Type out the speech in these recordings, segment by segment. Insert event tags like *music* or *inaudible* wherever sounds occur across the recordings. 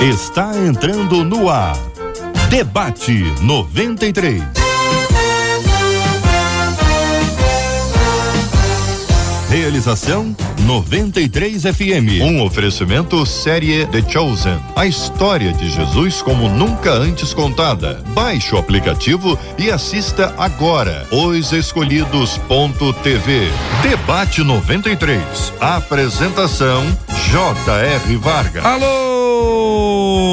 está entrando no ar. Debate 93. Realização 93 FM. Um oferecimento série The Chosen. A história de Jesus como nunca antes contada. Baixe o aplicativo e assista agora. Os Escolhidos.tv. Debate 93. Apresentação J.R. Vargas. Alô,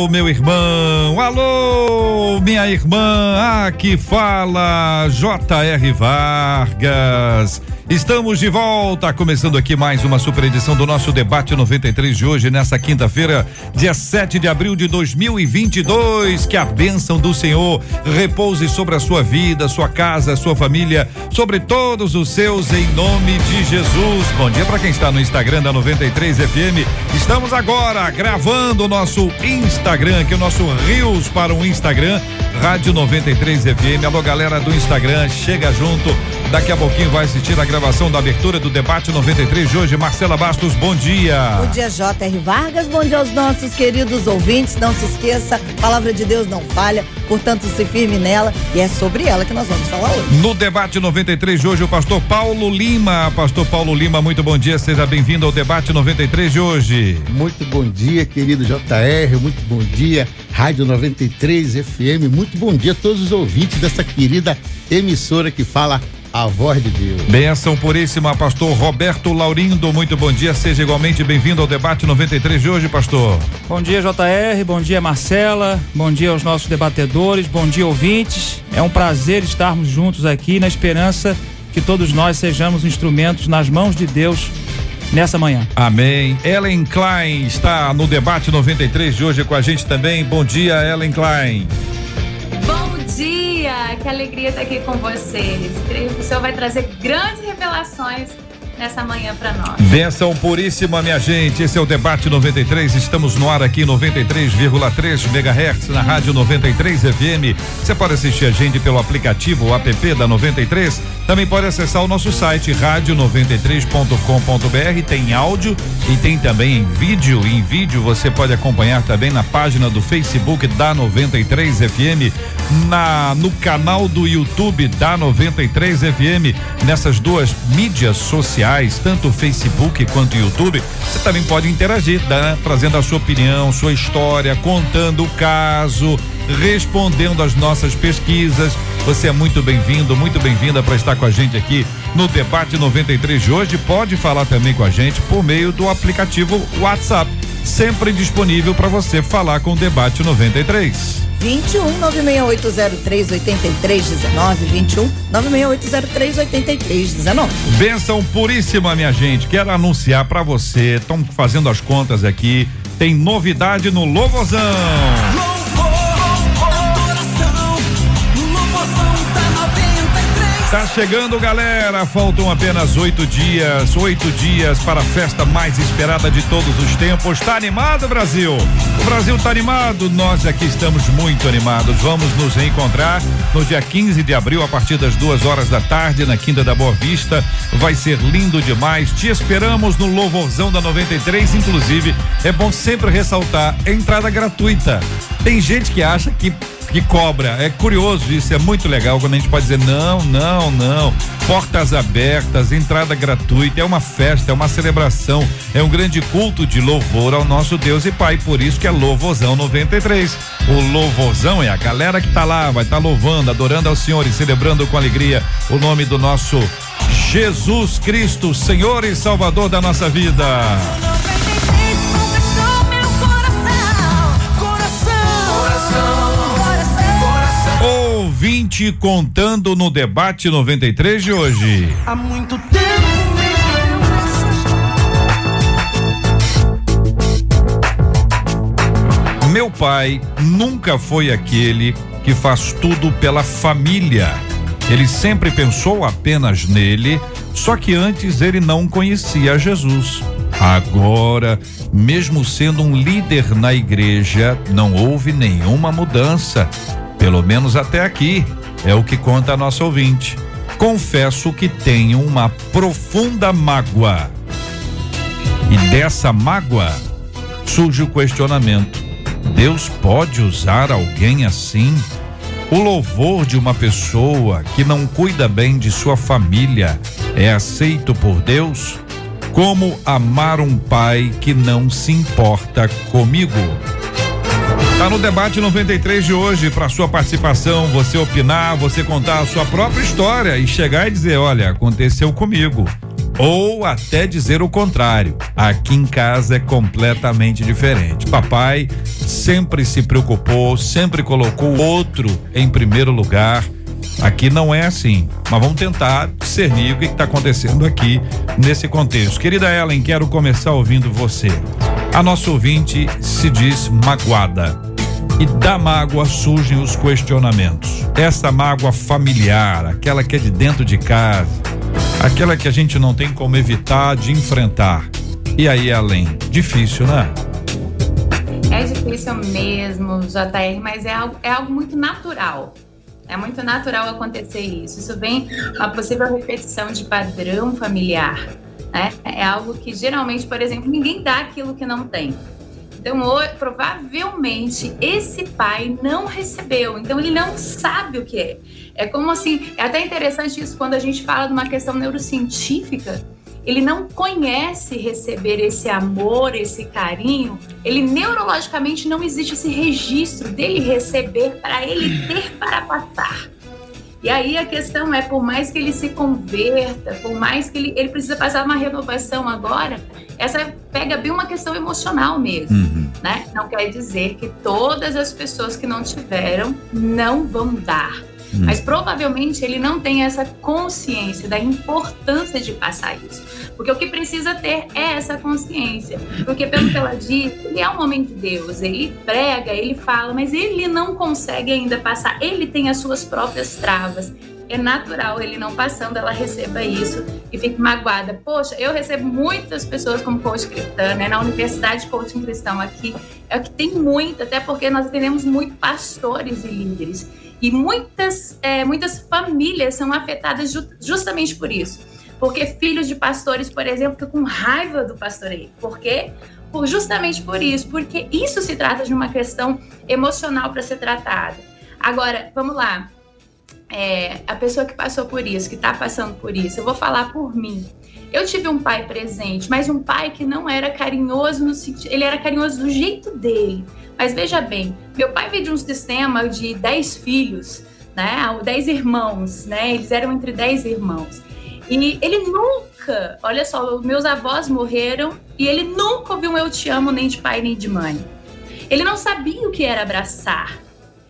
meu irmão. Alô, minha irmã. Aqui fala J.R. Vargas. Estamos de volta, começando aqui mais uma super edição do nosso debate 93 de hoje, nessa quinta-feira, dia 7 de abril de 2022. Que a bênção do Senhor repouse sobre a sua vida, sua casa, sua família, sobre todos os seus, em nome de Jesus. Bom dia para quem está no Instagram da 93 FM. Estamos agora gravando o nosso Instagram, que é o nosso Rios para o Instagram, Rádio 93 FM. Alô, galera do Instagram, chega junto. Daqui a pouquinho vai assistir a gravação da abertura do debate 93 de hoje. Marcela Bastos, bom dia. Bom dia, J.R. Vargas. Bom dia aos nossos queridos ouvintes. Não se esqueça, a palavra de Deus não falha, portanto, se firme nela e é sobre ela que nós vamos falar hoje. No debate 93 de hoje, o pastor Paulo Lima. Pastor Paulo Lima, muito bom dia. Seja bem-vindo ao debate 93 de hoje. Muito bom dia, querido JR. Muito bom dia, Rádio 93 FM. Muito bom dia a todos os ouvintes dessa querida emissora que fala a voz de Deus. Benção puríssima, pastor Roberto Laurindo. Muito bom dia, seja igualmente bem-vindo ao debate 93 de hoje, pastor. Bom dia, JR. Bom dia, Marcela. Bom dia aos nossos debatedores. Bom dia, ouvintes. É um prazer estarmos juntos aqui na esperança que todos nós sejamos instrumentos nas mãos de Deus nessa manhã. Amém. Ellen Klein está no debate 93 de hoje com a gente também. Bom dia, Ellen Klein. Que alegria estar aqui com vocês. O Senhor vai trazer grandes revelações nessa manhã para nós. Benção puríssima, minha gente. Esse é o debate 93. Estamos no ar aqui 93,3 MHz na Rádio 93 FM. Você pode assistir a gente pelo aplicativo app da 93. Também pode acessar o nosso site rádio93.com.br. Tem áudio e tem também em vídeo. Em vídeo você pode acompanhar também na página do Facebook da 93 FM, na no canal do YouTube da 93 FM, nessas duas mídias sociais, tanto o Facebook quanto YouTube. Você também pode interagir, né? trazendo a sua opinião, sua história, contando o caso, respondendo às nossas pesquisas. Você é muito bem-vindo, muito bem-vinda para estar com a gente aqui no debate 93 de hoje. Pode falar também com a gente por meio do aplicativo WhatsApp, sempre disponível para você falar com o debate 93. 21 96803 8319 21 96803 8319. Benção puríssima, minha gente. Quero anunciar para você, estamos fazendo as contas aqui, tem novidade no Louvozão. Tá chegando, galera. Faltam apenas oito dias, oito dias para a festa mais esperada de todos os tempos. Tá animado, Brasil? O Brasil tá animado. Nós aqui estamos muito animados. Vamos nos reencontrar no dia 15 de abril, a partir das duas horas da tarde, na Quinta da Boa Vista. Vai ser lindo demais. Te esperamos no Louvorzão da 93. Inclusive, é bom sempre ressaltar: entrada gratuita. Tem gente que acha que que cobra. É curioso isso, é muito legal quando a gente pode dizer não, não, não. Portas abertas, entrada gratuita, é uma festa, é uma celebração, é um grande culto de louvor ao nosso Deus e Pai. Por isso que é Louvozão 93. O Louvozão é a galera que tá lá, vai estar tá louvando, adorando ao Senhor e celebrando com alegria o nome do nosso Jesus Cristo, Senhor e Salvador da nossa vida. Ouvinte contando no debate 93 de hoje. Há muito tempo. Meu pai nunca foi aquele que faz tudo pela família. Ele sempre pensou apenas nele, só que antes ele não conhecia Jesus. Agora, mesmo sendo um líder na igreja, não houve nenhuma mudança. Pelo menos até aqui, é o que conta a nossa ouvinte. Confesso que tenho uma profunda mágoa. E dessa mágoa surge o questionamento: Deus pode usar alguém assim? O louvor de uma pessoa que não cuida bem de sua família é aceito por Deus? Como amar um pai que não se importa comigo? Tá no debate 93 de hoje para sua participação, você opinar, você contar a sua própria história e chegar e dizer, olha, aconteceu comigo. Ou até dizer o contrário. Aqui em casa é completamente diferente. Papai sempre se preocupou, sempre colocou o outro em primeiro lugar. Aqui não é assim, mas vamos tentar discernir o que está acontecendo aqui nesse contexto. Querida Ellen, quero começar ouvindo você. A nossa ouvinte se diz magoada. E da mágoa surgem os questionamentos. Essa mágoa familiar, aquela que é de dentro de casa, aquela que a gente não tem como evitar de enfrentar. E aí além, difícil, né? É difícil mesmo, JR, mas é algo, é algo muito natural. É muito natural acontecer isso. Isso vem uma possível repetição de padrão familiar. Né? É algo que geralmente, por exemplo, ninguém dá aquilo que não tem. Então, provavelmente, esse pai não recebeu, então ele não sabe o que é. É como assim, é até interessante isso quando a gente fala de uma questão neurocientífica, ele não conhece receber esse amor, esse carinho, ele neurologicamente não existe esse registro dele receber para ele ter para passar. E aí a questão é, por mais que ele se converta, por mais que ele, ele precisa passar uma renovação agora, essa pega bem uma questão emocional mesmo, uhum. né? Não quer dizer que todas as pessoas que não tiveram não vão dar. Uhum. Mas provavelmente ele não tem essa consciência da importância de passar isso. Porque o que precisa ter é essa consciência. Porque, pelo que ela diz, ele é um homem de Deus, ele prega, ele fala, mas ele não consegue ainda passar. Ele tem as suas próprias travas é natural ele não passando, ela receba isso e fique magoada. Poxa, eu recebo muitas pessoas como coach cristã, né? Na Universidade de Coaching Cristão aqui, é que tem muito, até porque nós temos muito pastores e líderes. E muitas, é, muitas famílias são afetadas ju justamente por isso. Porque filhos de pastores, por exemplo, ficam com raiva do pastoreio. Por quê? Por, justamente por isso, porque isso se trata de uma questão emocional para ser tratada. Agora, vamos lá é, a pessoa que passou por isso, que está passando por isso, eu vou falar por mim. Eu tive um pai presente, mas um pai que não era carinhoso no sentido. Ele era carinhoso do jeito dele. Mas veja bem, meu pai veio de um sistema de 10 filhos, né? 10 irmãos, né? Eles eram entre 10 irmãos. E ele nunca, olha só, meus avós morreram e ele nunca ouviu um eu te amo nem de pai nem de mãe. Ele não sabia o que era abraçar.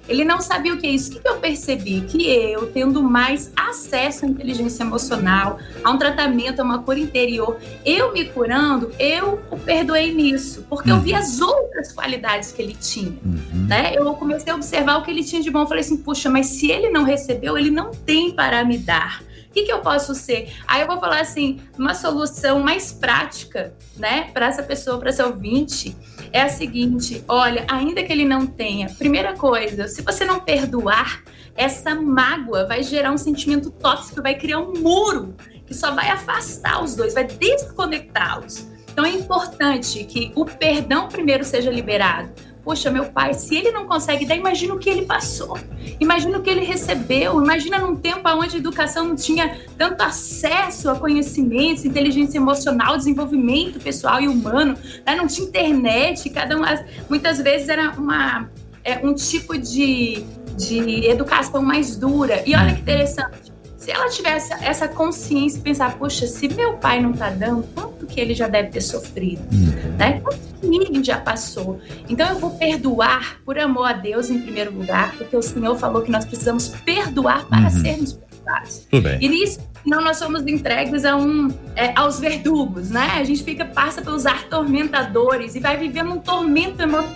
Ele não sabia o que é isso. O que eu percebi? Que eu, tendo mais acesso à inteligência emocional, a um tratamento, a uma cura interior, eu me curando, eu o perdoei nisso, porque uhum. eu vi uhum. as outras qualidades que ele tinha. Uhum. Né? Eu comecei a observar o que ele tinha de bom. Eu falei assim, puxa, mas se ele não recebeu, ele não tem para me dar. O que, que eu posso ser? Aí eu vou falar assim, uma solução mais prática, né, para essa pessoa, para esse ouvinte é a seguinte: olha, ainda que ele não tenha, primeira coisa, se você não perdoar, essa mágoa vai gerar um sentimento tóxico, vai criar um muro que só vai afastar os dois, vai desconectá-los. Então é importante que o perdão primeiro seja liberado, Poxa, meu pai, se ele não consegue dar, imagina o que ele passou. Imagina o que ele recebeu. Imagina num tempo onde a educação não tinha tanto acesso a conhecimentos, inteligência emocional, desenvolvimento pessoal e humano. Né? Não tinha internet. Cada uma, muitas vezes era uma, é, um tipo de, de educação mais dura. E olha que interessante. Se ela tivesse essa consciência e pensar, poxa, se meu pai não tá dando, quanto que ele já deve ter sofrido, uhum. né? Quanto que ele já passou? Então eu vou perdoar por amor a Deus em primeiro lugar, porque o Senhor falou que nós precisamos perdoar para uhum. sermos perdoados. Tudo bem. E nisso, não nós somos entregues a um, é, aos verdugos, né? A gente fica passa pelos atormentadores e vai vivendo um tormento emocional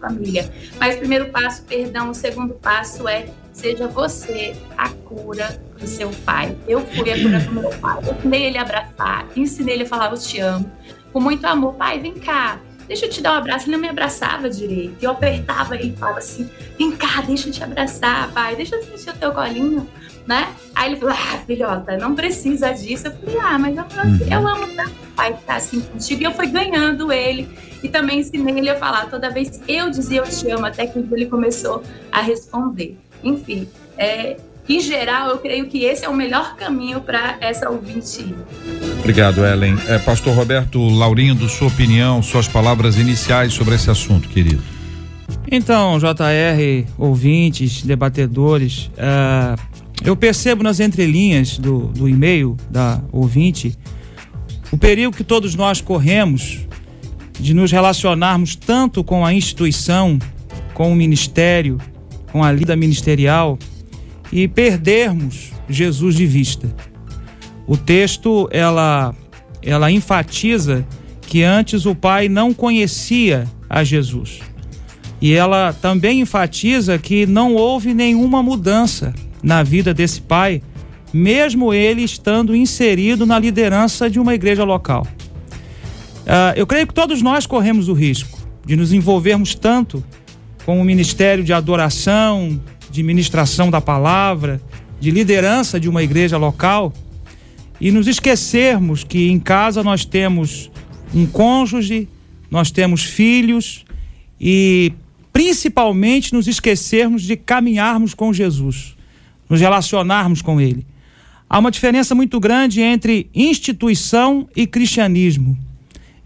família. Mas o primeiro passo, perdão, o segundo passo é seja você a cura do seu pai. Eu fui a cura do meu pai. Eu ensinei ele a abraçar, ensinei ele a falar eu te amo. Com muito amor. Pai, vem cá. Deixa eu te dar um abraço. Ele não me abraçava direito. Eu apertava ele e falava assim: vem cá, deixa eu te abraçar, pai. Deixa eu sentir o teu colinho. né? Aí ele falou, ah, filhota, não precisa disso. Eu falei, ah, mas eu, uhum. eu amo tanto o pai que tá assim contigo. E eu fui ganhando ele. E também ensinei ele a falar. Toda vez eu dizia eu te amo, até que ele começou a responder. Enfim, é, em geral, eu creio que esse é o melhor caminho para essa ouvinte. Obrigado, Ellen. É, Pastor Roberto Laurindo, sua opinião, suas palavras iniciais sobre esse assunto, querido. Então, JR, ouvintes, debatedores, uh, eu percebo nas entrelinhas do, do e-mail da ouvinte o perigo que todos nós corremos de nos relacionarmos tanto com a instituição, com o ministério, com a lida ministerial e perdermos Jesus de vista. O texto ela ela enfatiza que antes o pai não conhecia a Jesus. E ela também enfatiza que não houve nenhuma mudança na vida desse pai, mesmo ele estando inserido na liderança de uma igreja local. Uh, eu creio que todos nós corremos o risco de nos envolvermos tanto com o ministério de adoração, de ministração da palavra, de liderança de uma igreja local e nos esquecermos que em casa nós temos um cônjuge, nós temos filhos e principalmente nos esquecermos de caminharmos com Jesus, nos relacionarmos com Ele. Há uma diferença muito grande entre instituição e cristianismo,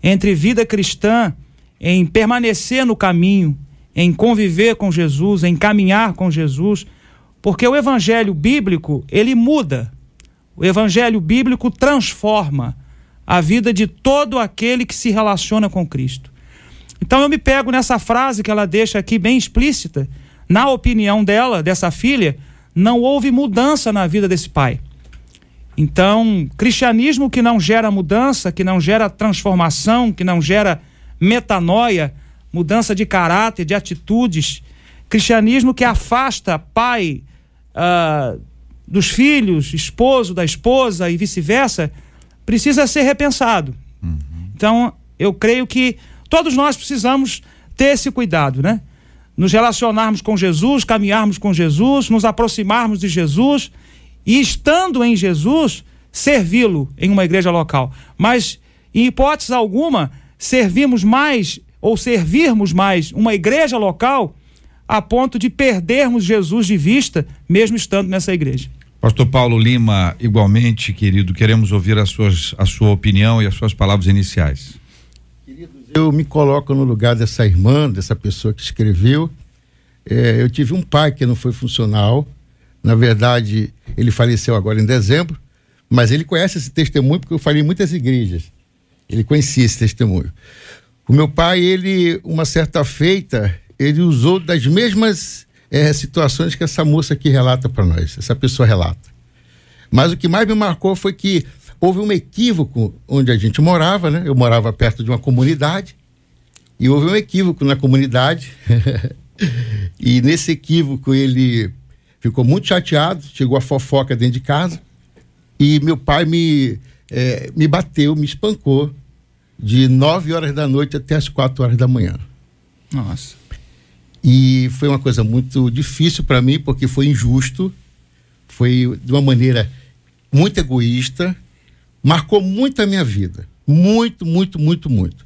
entre vida cristã em permanecer no caminho em conviver com Jesus, em caminhar com Jesus, porque o evangelho bíblico, ele muda. O evangelho bíblico transforma a vida de todo aquele que se relaciona com Cristo. Então eu me pego nessa frase que ela deixa aqui bem explícita, na opinião dela, dessa filha, não houve mudança na vida desse pai. Então, cristianismo que não gera mudança, que não gera transformação, que não gera metanoia, mudança de caráter, de atitudes. Cristianismo que afasta pai uh, dos filhos, esposo da esposa e vice-versa, precisa ser repensado. Uhum. Então, eu creio que todos nós precisamos ter esse cuidado, né? Nos relacionarmos com Jesus, caminharmos com Jesus, nos aproximarmos de Jesus e, estando em Jesus, servi-lo em uma igreja local. Mas, em hipótese alguma, servimos mais ou servirmos mais uma igreja local a ponto de perdermos Jesus de vista, mesmo estando nessa igreja. Pastor Paulo Lima, igualmente, querido, queremos ouvir as suas, a sua opinião e as suas palavras iniciais. Queridos, eu me coloco no lugar dessa irmã, dessa pessoa que escreveu. É, eu tive um pai que não foi funcional. Na verdade, ele faleceu agora em dezembro, mas ele conhece esse testemunho porque eu falei em muitas igrejas. Ele conhecia esse testemunho. O meu pai, ele, uma certa feita, ele usou das mesmas é, situações que essa moça aqui relata para nós, essa pessoa relata. Mas o que mais me marcou foi que houve um equívoco onde a gente morava, né? Eu morava perto de uma comunidade e houve um equívoco na comunidade. *laughs* e nesse equívoco ele ficou muito chateado, chegou a fofoca dentro de casa e meu pai me, é, me bateu, me espancou de 9 horas da noite até as 4 horas da manhã. Nossa. E foi uma coisa muito difícil para mim, porque foi injusto, foi de uma maneira muito egoísta, marcou muito a minha vida. Muito, muito, muito, muito.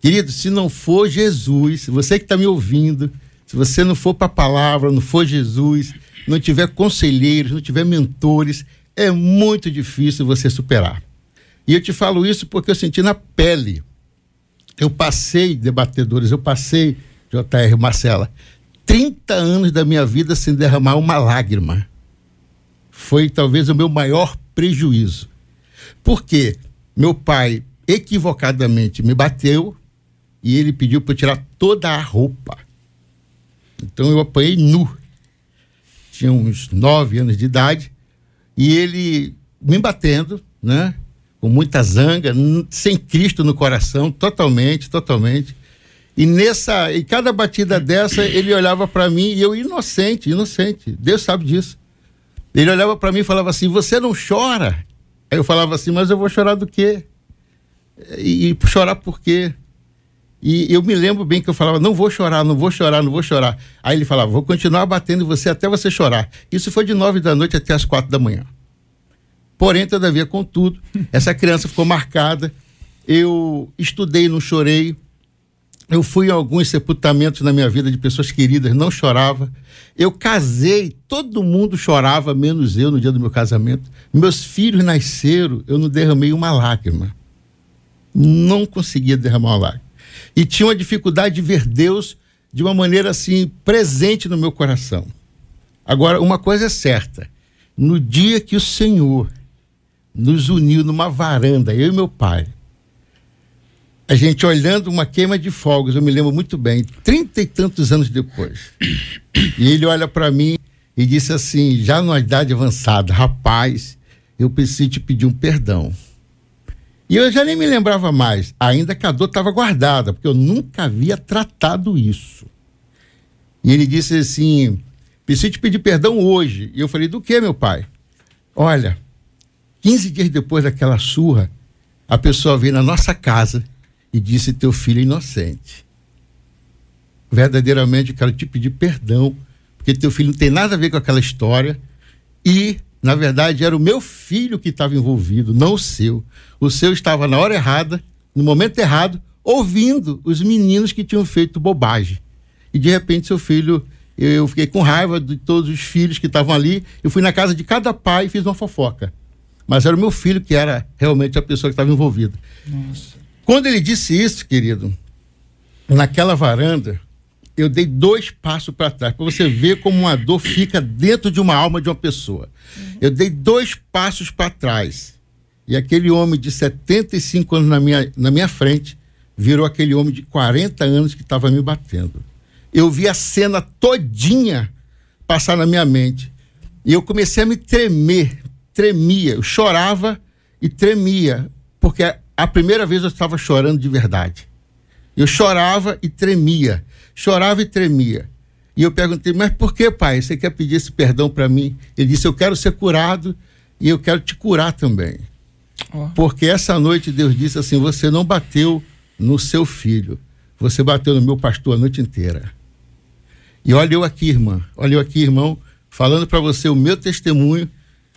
Querido, se não for Jesus, você que está me ouvindo, se você não for para a palavra, não for Jesus, não tiver conselheiros, não tiver mentores, é muito difícil você superar. E eu te falo isso porque eu senti na pele. Eu passei, debatedores, eu passei, JR Marcela, 30 anos da minha vida sem derramar uma lágrima. Foi talvez o meu maior prejuízo. Porque meu pai equivocadamente me bateu e ele pediu para eu tirar toda a roupa. Então eu apanhei nu. Tinha uns nove anos de idade e ele me batendo, né? Com muita zanga, sem Cristo no coração, totalmente, totalmente. E nessa, e cada batida dessa, ele olhava para mim e eu inocente, inocente. Deus sabe disso. Ele olhava para mim e falava assim: "Você não chora?" Aí eu falava assim: "Mas eu vou chorar do quê?" E, e chorar por quê? E eu me lembro bem que eu falava, não vou chorar, não vou chorar, não vou chorar. Aí ele falava, vou continuar batendo em você até você chorar. Isso foi de nove da noite até as quatro da manhã. Porém, todavia, contudo, essa criança ficou marcada. Eu estudei, não chorei. Eu fui em alguns sepultamentos na minha vida de pessoas queridas, não chorava. Eu casei, todo mundo chorava, menos eu no dia do meu casamento. Meus filhos nasceram, eu não derramei uma lágrima. Não conseguia derramar uma lágrima. E tinha uma dificuldade de ver Deus de uma maneira assim, presente no meu coração. Agora, uma coisa é certa: no dia que o Senhor nos uniu numa varanda, eu e meu pai, a gente olhando uma queima de fogos, eu me lembro muito bem, trinta e tantos anos depois. E ele olha para mim e disse assim, já numa idade avançada, rapaz, eu preciso te pedir um perdão. E eu já nem me lembrava mais, ainda que a dor estava guardada, porque eu nunca havia tratado isso. E ele disse assim: preciso te pedir perdão hoje. E eu falei: do que, meu pai? Olha, 15 dias depois daquela surra, a pessoa veio na nossa casa e disse: teu filho é inocente. Verdadeiramente, eu quero te pedir perdão, porque teu filho não tem nada a ver com aquela história. E na verdade, era o meu filho que estava envolvido, não o seu. O seu estava na hora errada, no momento errado, ouvindo os meninos que tinham feito bobagem. E de repente, seu filho, eu fiquei com raiva de todos os filhos que estavam ali. Eu fui na casa de cada pai e fiz uma fofoca. Mas era o meu filho que era realmente a pessoa que estava envolvida. Nossa. Quando ele disse isso, querido, naquela varanda, eu dei dois passos para trás, para você ver como uma dor fica dentro de uma alma de uma pessoa. Uhum. Eu dei dois passos para trás. E aquele homem de 75 anos na minha, na minha frente virou aquele homem de 40 anos que estava me batendo. Eu vi a cena todinha passar na minha mente. E eu comecei a me tremer, tremia, eu chorava e tremia, porque a primeira vez eu estava chorando de verdade. Eu chorava e tremia chorava e tremia. E eu perguntei, mas por que, pai? Você quer pedir esse perdão para mim? Ele disse, eu quero ser curado e eu quero te curar também. Oh. Porque essa noite Deus disse assim: você não bateu no seu filho, você bateu no meu pastor a noite inteira. E olha eu aqui, irmã, olha eu aqui, irmão, falando para você o meu testemunho,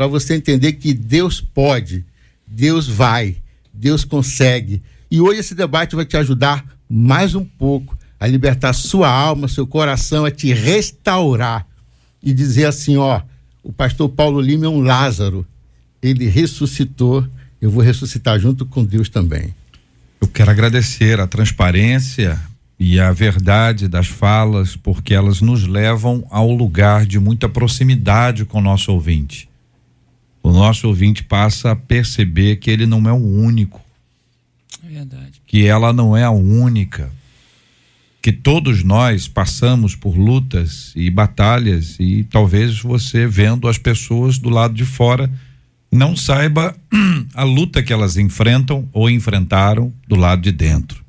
para você entender que Deus pode, Deus vai, Deus consegue. E hoje esse debate vai te ajudar mais um pouco a libertar sua alma, seu coração, a te restaurar e dizer assim: ó, o pastor Paulo Lima é um Lázaro, ele ressuscitou, eu vou ressuscitar junto com Deus também. Eu quero agradecer a transparência e a verdade das falas, porque elas nos levam ao lugar de muita proximidade com o nosso ouvinte. O nosso ouvinte passa a perceber que ele não é o único. É verdade. Que ela não é a única que todos nós passamos por lutas e batalhas e talvez você vendo as pessoas do lado de fora não saiba *clears throat* a luta que elas enfrentam ou enfrentaram do lado de dentro,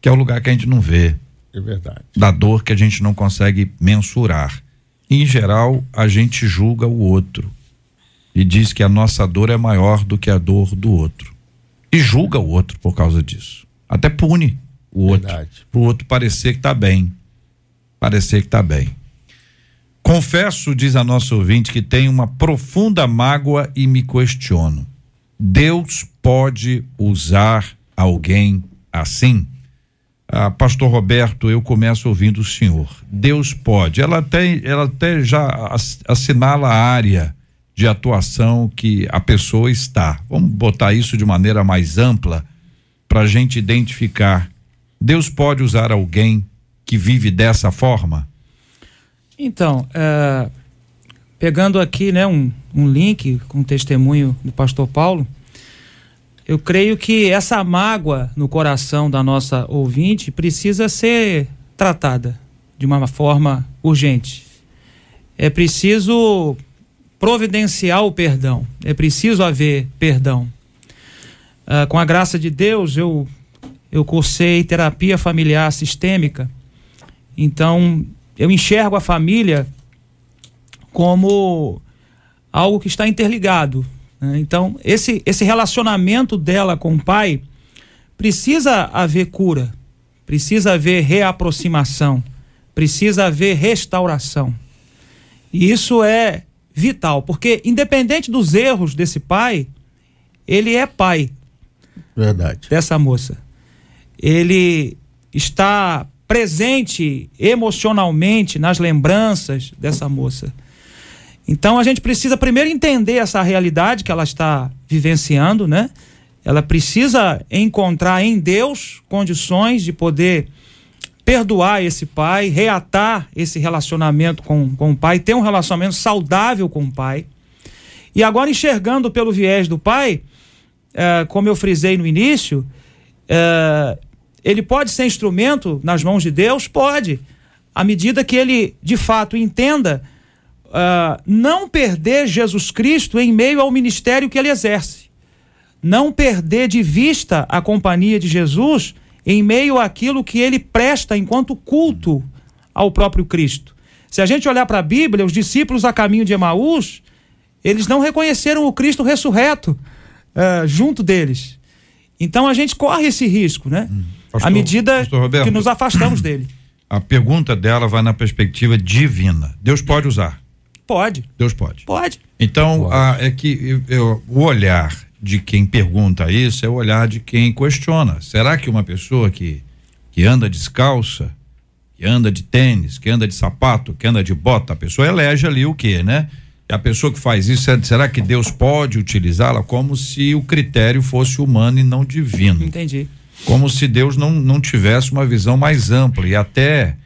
que é o lugar que a gente não vê. É verdade. Da dor que a gente não consegue mensurar. em geral, a gente julga o outro e diz que a nossa dor é maior do que a dor do outro. E julga o outro por causa disso. Até pune o outro, para o outro parecer que está bem, parecer que está bem. Confesso, diz a nossa ouvinte, que tenho uma profunda mágoa e me questiono. Deus pode usar alguém assim? Ah, Pastor Roberto, eu começo ouvindo o senhor. Deus pode. Ela até, ela até já assinala a área de atuação que a pessoa está. Vamos botar isso de maneira mais ampla para a gente identificar Deus pode usar alguém que vive dessa forma? Então, é, pegando aqui né, um, um link com o testemunho do pastor Paulo, eu creio que essa mágoa no coração da nossa ouvinte precisa ser tratada de uma forma urgente. É preciso providenciar o perdão, é preciso haver perdão. Uh, com a graça de Deus, eu eu cursei terapia familiar sistêmica. Então, eu enxergo a família como algo que está interligado. Né? Então, esse, esse relacionamento dela com o pai precisa haver cura, precisa haver reaproximação, precisa haver restauração. E isso é vital, porque independente dos erros desse pai, ele é pai. Verdade. Dessa moça. Ele está presente emocionalmente nas lembranças dessa moça. Então a gente precisa primeiro entender essa realidade que ela está vivenciando, né? Ela precisa encontrar em Deus condições de poder perdoar esse pai, reatar esse relacionamento com, com o pai, ter um relacionamento saudável com o pai. E agora, enxergando pelo viés do pai, é, como eu frisei no início, é, ele pode ser instrumento nas mãos de Deus? Pode. À medida que ele, de fato, entenda uh, não perder Jesus Cristo em meio ao ministério que ele exerce. Não perder de vista a companhia de Jesus em meio àquilo que ele presta enquanto culto ao próprio Cristo. Se a gente olhar para a Bíblia, os discípulos a caminho de Emaús, eles não reconheceram o Cristo ressurreto uh, junto deles. Então a gente corre esse risco, né? Hum. Pastor, à medida Roberto, que nos afastamos dele. A pergunta dela vai na perspectiva divina. Deus pode usar? Pode. Deus pode. Pode. Então, pode. A, é que eu, eu, o olhar de quem pergunta isso é o olhar de quem questiona. Será que uma pessoa que, que anda descalça, que anda de tênis, que anda de sapato, que anda de bota, a pessoa elege ali o quê, né? E a pessoa que faz isso, será que Deus pode utilizá-la como se o critério fosse humano e não divino? Entendi. Como se Deus não, não tivesse uma visão mais ampla e até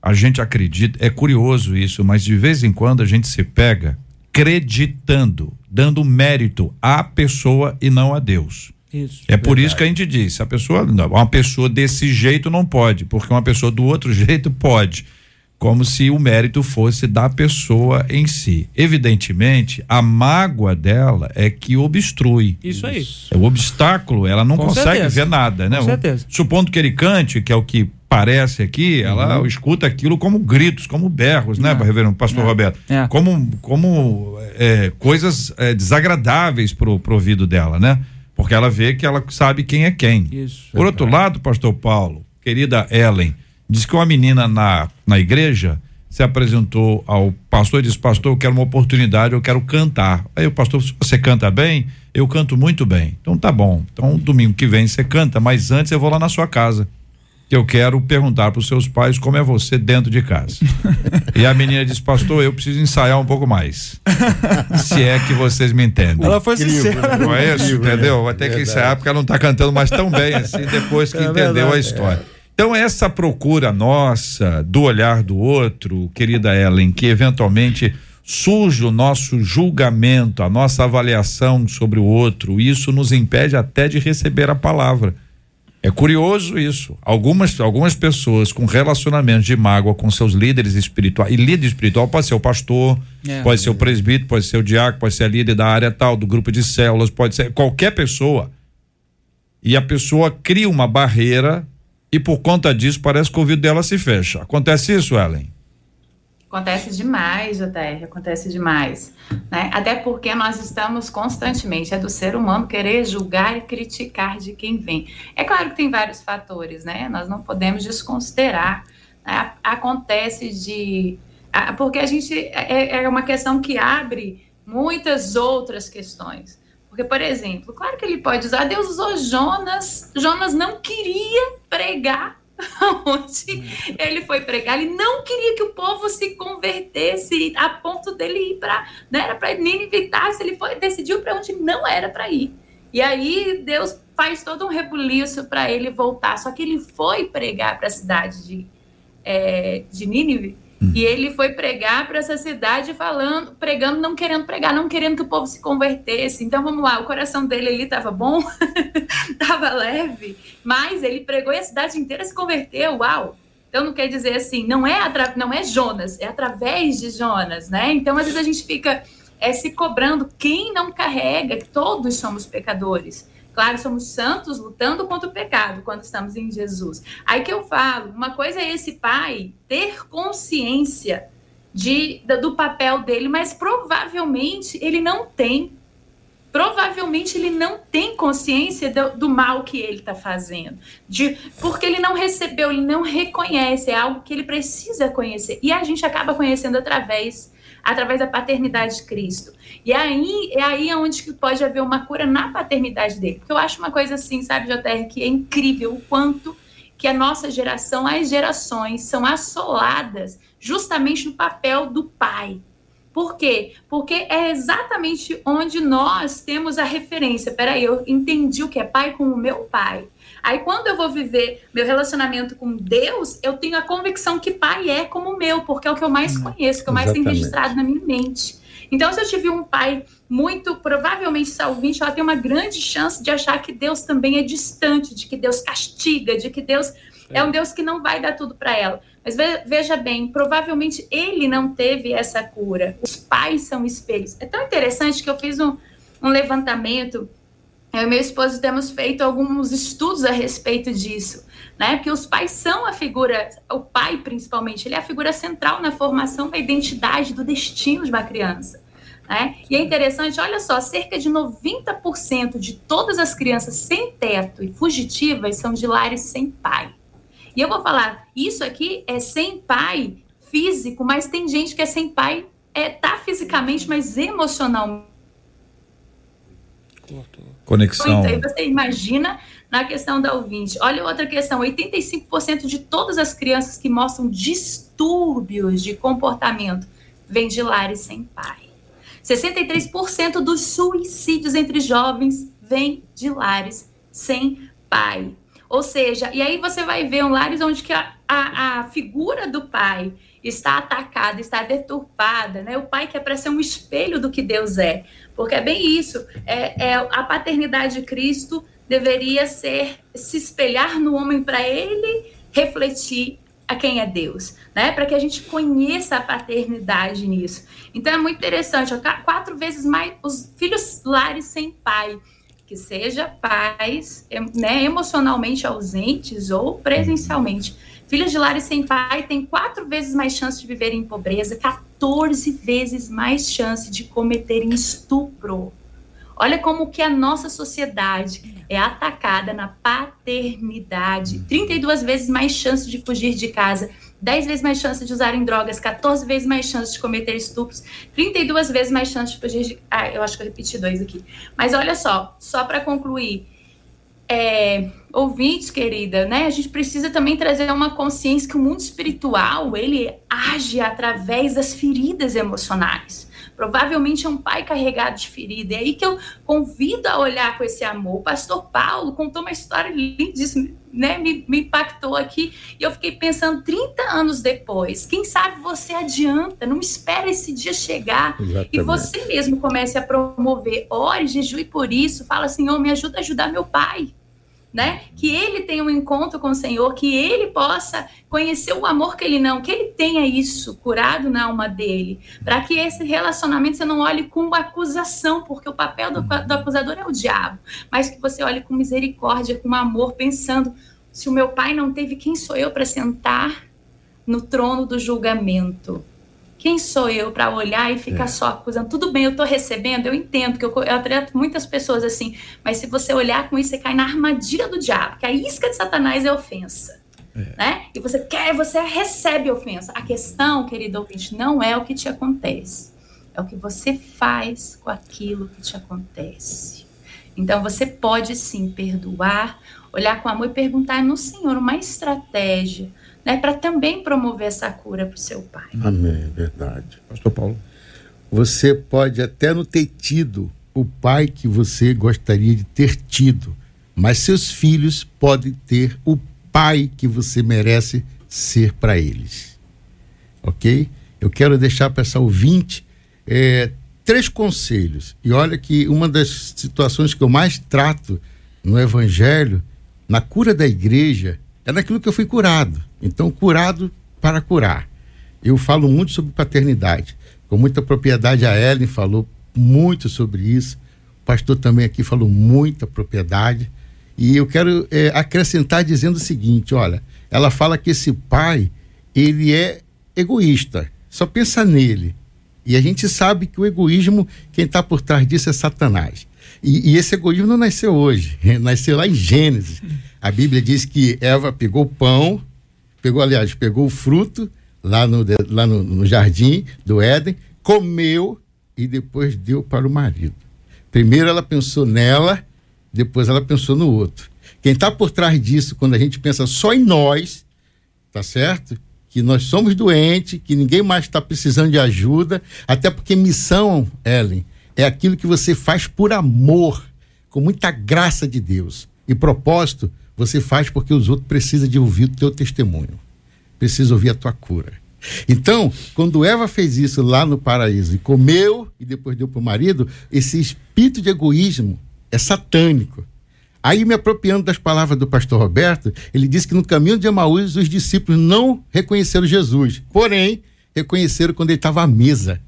a gente acredita, é curioso isso, mas de vez em quando a gente se pega acreditando, dando mérito à pessoa e não a Deus. Isso, é verdade. por isso que a gente diz, a pessoa, uma pessoa desse jeito não pode, porque uma pessoa do outro *laughs* jeito pode. Como se o mérito fosse da pessoa em si. Evidentemente, a mágoa dela é que obstrui. Isso aí. É o obstáculo, ela não Com consegue certeza. ver nada, né? Com certeza. Supondo que ele cante, que é o que parece aqui, ela uhum. escuta aquilo como gritos, como berros, né, é. reverendo pastor é. Roberto? É. Como, como é, coisas é, desagradáveis pro, pro ouvido dela, né? Porque ela vê que ela sabe quem é quem. Isso. Por outro lado, pastor Paulo, querida Ellen, diz que uma menina na, na igreja se apresentou ao pastor e disse: Pastor, eu quero uma oportunidade, eu quero cantar. Aí o pastor, você canta bem? Eu canto muito bem. Então tá bom. Então domingo que vem você canta, mas antes eu vou lá na sua casa eu quero perguntar para os seus pais como é você dentro de casa. e a menina disse, pastor, eu preciso ensaiar um pouco mais. *laughs* se é que vocês me entendem. Ela foi sincera. Não é isso, entendeu? Vai ter que ensaiar porque ela não está cantando mais tão bem assim depois que é entendeu verdade, a história. É. Então, essa procura nossa do olhar do outro, querida Ellen, que eventualmente surge o nosso julgamento, a nossa avaliação sobre o outro, isso nos impede até de receber a palavra. É curioso isso. Algumas, algumas pessoas com relacionamento de mágoa com seus líderes espirituais, e líder espiritual pode ser o pastor, é, pode ser o presbítero, pode ser o diácono, pode ser a líder da área tal, do grupo de células, pode ser qualquer pessoa. E a pessoa cria uma barreira e por conta disso parece que o ouvido dela se fecha. Acontece isso, Ellen? Acontece demais, JR, acontece demais. Né? Até porque nós estamos constantemente, é do ser humano querer julgar e criticar de quem vem. É claro que tem vários fatores, né? Nós não podemos desconsiderar. Né? Acontece de. Porque a gente. É, é uma questão que abre muitas outras questões. Porque, por exemplo, claro que ele pode usar, Deus usou Jonas, Jonas não queria pregar *laughs* onde ele foi pregar, ele não queria que o povo se convertesse a ponto dele ir para, não era para Nínive se ele foi decidiu para onde não era para ir. E aí Deus faz todo um rebuliço para ele voltar, só que ele foi pregar para a cidade de, é, de Nínive e ele foi pregar para essa cidade falando, pregando, não querendo pregar, não querendo que o povo se convertesse. Então vamos lá, o coração dele ali estava bom, *laughs* estava leve, mas ele pregou e a cidade inteira se converteu. Uau! Então não quer dizer assim, não é não é Jonas, é através de Jonas, né? Então às vezes a gente fica é, se cobrando quem não carrega, todos somos pecadores. Claro, somos santos lutando contra o pecado quando estamos em Jesus. Aí que eu falo, uma coisa é esse pai ter consciência de, do papel dele, mas provavelmente ele não tem. provavelmente ele não tem consciência do, do mal que ele está fazendo, de porque ele não recebeu, ele não reconhece, é algo que ele precisa conhecer. E a gente acaba conhecendo através através da paternidade de Cristo. E aí é aí onde pode haver uma cura na paternidade dele. Porque eu acho uma coisa assim, sabe, JR, que é incrível o quanto que a nossa geração, as gerações são assoladas justamente no papel do pai. Por quê? Porque é exatamente onde nós temos a referência. Peraí, eu entendi o que é pai com o meu pai. Aí, quando eu vou viver meu relacionamento com Deus, eu tenho a convicção que pai é como o meu, porque é o que eu mais hum, conheço, que eu mais tenho registrado na minha mente. Então, se eu tive um pai muito, provavelmente salvinte, ela tem uma grande chance de achar que Deus também é distante, de que Deus castiga, de que Deus é, é um Deus que não vai dar tudo para ela. Mas veja bem, provavelmente ele não teve essa cura. Os pais são espelhos. É tão interessante que eu fiz um, um levantamento. Eu e meu esposo temos feito alguns estudos a respeito disso, né? Porque os pais são a figura, o pai principalmente, ele é a figura central na formação da identidade, do destino de uma criança. Né? E é interessante, olha só, cerca de 90% de todas as crianças sem teto e fugitivas são de lares sem pai. E eu vou falar, isso aqui é sem pai físico, mas tem gente que é sem pai, é, tá fisicamente, mas emocionalmente. Conexão. Então, aí você imagina na questão da ouvinte. Olha outra questão: 85% de todas as crianças que mostram distúrbios de comportamento vêm de lares sem pai. 63% dos suicídios entre jovens vêm de lares sem pai. Ou seja, e aí você vai ver um lares onde que a, a, a figura do pai está atacada, está deturpada, né? O pai quer para ser um espelho do que Deus é, porque é bem isso. É, é a paternidade de Cristo deveria ser se espelhar no homem para ele refletir a quem é Deus, né? Para que a gente conheça a paternidade nisso. Então é muito interessante, ó, quatro vezes mais os filhos lares sem pai que seja pais né, emocionalmente ausentes ou presencialmente. Filhos de lares sem pai têm quatro vezes mais chance de viverem em pobreza, 14 vezes mais chance de cometerem estupro. Olha como que a nossa sociedade é atacada na paternidade. 32 vezes mais chance de fugir de casa, 10 vezes mais chance de usarem drogas, 14 vezes mais chance de cometer estupros, 32 vezes mais chance de fugir. Ah, eu acho que eu repeti dois aqui. Mas olha só, só para concluir. É, ouvintes, querida, né? A gente precisa também trazer uma consciência que o mundo espiritual ele age através das feridas emocionais. Provavelmente é um pai carregado de ferida. É aí que eu convido a olhar com esse amor. O pastor Paulo contou uma história lindíssima, né? Me, me impactou aqui. E eu fiquei pensando, 30 anos depois, quem sabe você adianta, não espera esse dia chegar. Exatamente. E você mesmo comece a promover, ore, jejue por isso, fala, Senhor, me ajuda a ajudar meu pai né? Que ele tenha um encontro com o Senhor, que ele possa conhecer o amor que ele não, que ele tenha isso curado na alma dele, para que esse relacionamento você não olhe com acusação, porque o papel do, do acusador é o diabo, mas que você olhe com misericórdia, com amor, pensando: se o meu pai não teve, quem sou eu para sentar no trono do julgamento? Quem sou eu para olhar e ficar é. só acusando? Tudo bem, eu estou recebendo, eu entendo que eu, eu trato muitas pessoas assim, mas se você olhar com isso, você cai na armadilha do diabo, que a isca de Satanás é ofensa. É. Né? E você quer, você recebe ofensa. A questão, querido ouvinte, não é o que te acontece, é o que você faz com aquilo que te acontece. Então você pode sim perdoar, olhar com amor e perguntar no Senhor uma estratégia né, para também promover essa cura para o seu pai. Amém, verdade. Pastor Paulo. Você pode até não ter tido o pai que você gostaria de ter tido, mas seus filhos podem ter o pai que você merece ser para eles. Ok? Eu quero deixar para essa ouvinte é, três conselhos. E olha que uma das situações que eu mais trato no Evangelho, na cura da igreja, é daquilo que eu fui curado. Então, curado para curar. Eu falo muito sobre paternidade. Com muita propriedade, a Ellen falou muito sobre isso. O pastor também aqui falou muita propriedade. E eu quero é, acrescentar dizendo o seguinte: olha, ela fala que esse pai, ele é egoísta, só pensa nele. E a gente sabe que o egoísmo, quem está por trás disso é Satanás. E, e, esse egoísmo não nasceu hoje, *laughs* nasceu lá em Gênesis. A Bíblia diz que Eva pegou o pão, pegou, aliás, pegou o fruto lá no, lá no, no jardim do Éden, comeu e depois deu para o marido. Primeiro ela pensou nela, depois ela pensou no outro. Quem está por trás disso, quando a gente pensa só em nós, tá certo? Que nós somos doentes, que ninguém mais está precisando de ajuda, até porque missão, Ellen, é aquilo que você faz por amor, com muita graça de Deus. E propósito, você faz porque os outros precisam de ouvir o teu testemunho, precisam ouvir a tua cura. Então, quando Eva fez isso lá no paraíso e comeu e depois deu para o marido, esse espírito de egoísmo é satânico. Aí, me apropriando das palavras do pastor Roberto, ele disse que no caminho de Emaús os discípulos não reconheceram Jesus, porém, reconheceram quando ele estava à mesa,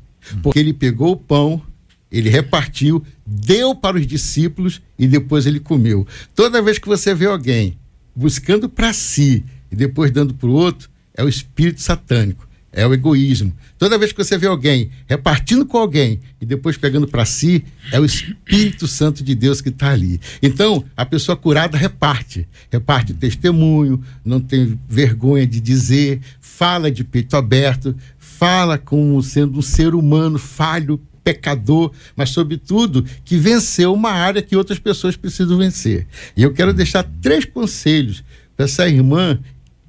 porque ele pegou o pão, ele repartiu, deu para os discípulos e depois ele comeu. Toda vez que você vê alguém buscando para si e depois dando para o outro, é o espírito satânico é o egoísmo. Toda vez que você vê alguém repartindo com alguém e depois pegando para si, é o Espírito Santo de Deus que está ali. Então, a pessoa curada reparte. Reparte testemunho, não tem vergonha de dizer, fala de peito aberto, fala como sendo um ser humano falho, pecador, mas, sobretudo, que venceu uma área que outras pessoas precisam vencer. E eu quero deixar três conselhos para essa irmã,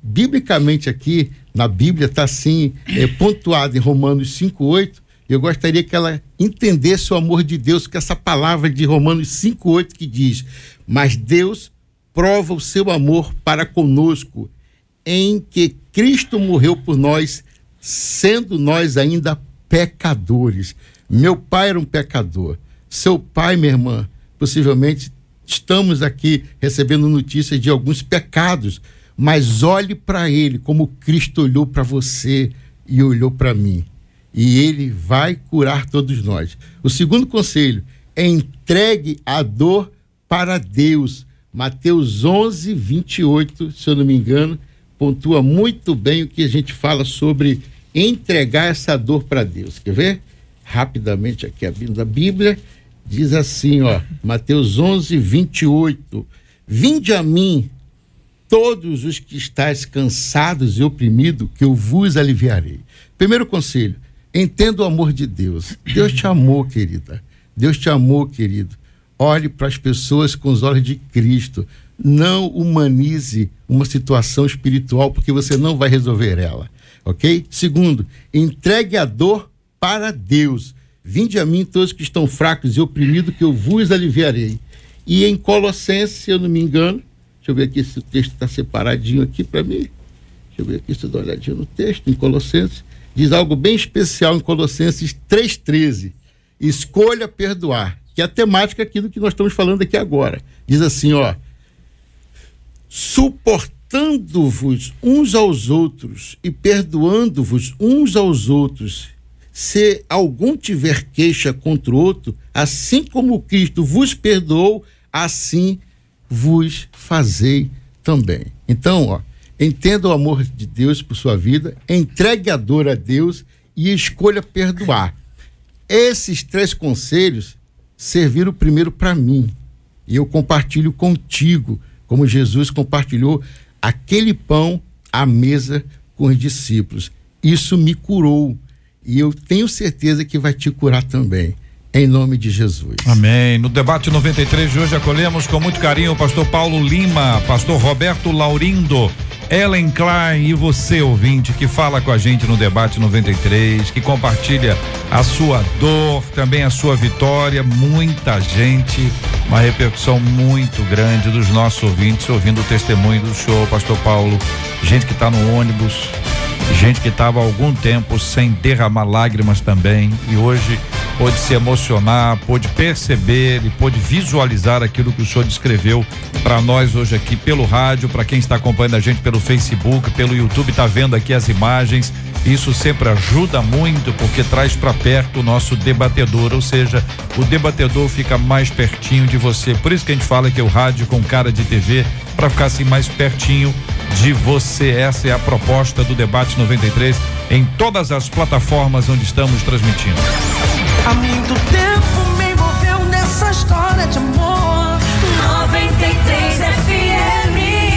biblicamente aqui, na Bíblia está assim, é, pontuado em Romanos 5,8. Eu gostaria que ela entendesse o amor de Deus, com essa palavra de Romanos 5,8 que diz: Mas Deus prova o seu amor para conosco, em que Cristo morreu por nós, sendo nós ainda pecadores. Meu pai era um pecador. Seu pai, minha irmã, possivelmente estamos aqui recebendo notícias de alguns pecados mas olhe para ele como Cristo olhou para você e olhou para mim. E ele vai curar todos nós. O segundo conselho é entregue a dor para Deus. Mateus 11, 28, se eu não me engano, pontua muito bem o que a gente fala sobre entregar essa dor para Deus. Quer ver? Rapidamente aqui abrindo a Bíblia, diz assim, ó, Mateus 11, 28. Vinde a mim, todos os que estáis cansados e oprimidos, que eu vos aliviarei. Primeiro conselho, entenda o amor de Deus. Deus te amou, querida. Deus te amou, querido. Olhe para as pessoas com os olhos de Cristo. Não humanize uma situação espiritual, porque você não vai resolver ela. Ok? Segundo, entregue a dor para Deus. Vinde a mim todos que estão fracos e oprimidos, que eu vos aliviarei. E em Colossenses, se eu não me engano, Deixa eu ver aqui se o texto está separadinho aqui para mim. Deixa eu ver aqui se eu dou uma olhadinha no texto, em Colossenses. Diz algo bem especial em Colossenses 3,13. Escolha perdoar, que é a temática aqui do que nós estamos falando aqui agora. Diz assim, ó. Suportando-vos uns aos outros e perdoando-vos uns aos outros, se algum tiver queixa contra o outro, assim como Cristo vos perdoou, assim vos fazei também. Então, ó, entenda o amor de Deus por sua vida, entregue a dor a Deus e escolha perdoar. Esses três conselhos serviram primeiro para mim e eu compartilho contigo, como Jesus compartilhou aquele pão à mesa com os discípulos. Isso me curou e eu tenho certeza que vai te curar também em nome de Jesus. Amém. No debate 93 de hoje acolhemos com muito carinho o pastor Paulo Lima, pastor Roberto Laurindo, Ellen Klein e você ouvinte que fala com a gente no debate 93, que compartilha a sua dor, também a sua vitória, muita gente, uma repercussão muito grande dos nossos ouvintes ouvindo o testemunho do show, pastor Paulo, gente que está no ônibus, gente que estava há algum tempo sem derramar lágrimas também. E hoje pôde se emocionar, pôde perceber e pôde visualizar aquilo que o senhor descreveu para nós hoje aqui pelo rádio, para quem está acompanhando a gente pelo Facebook, pelo YouTube, está vendo aqui as imagens. Isso sempre ajuda muito porque traz para perto o nosso debatedor, ou seja, o debatedor fica mais pertinho de você. Por isso que a gente fala que é o rádio com cara de TV, para ficar assim mais pertinho de você. Essa é a proposta do debate 93 em todas as plataformas onde estamos transmitindo. Há muito tempo me envolveu nessa história much more.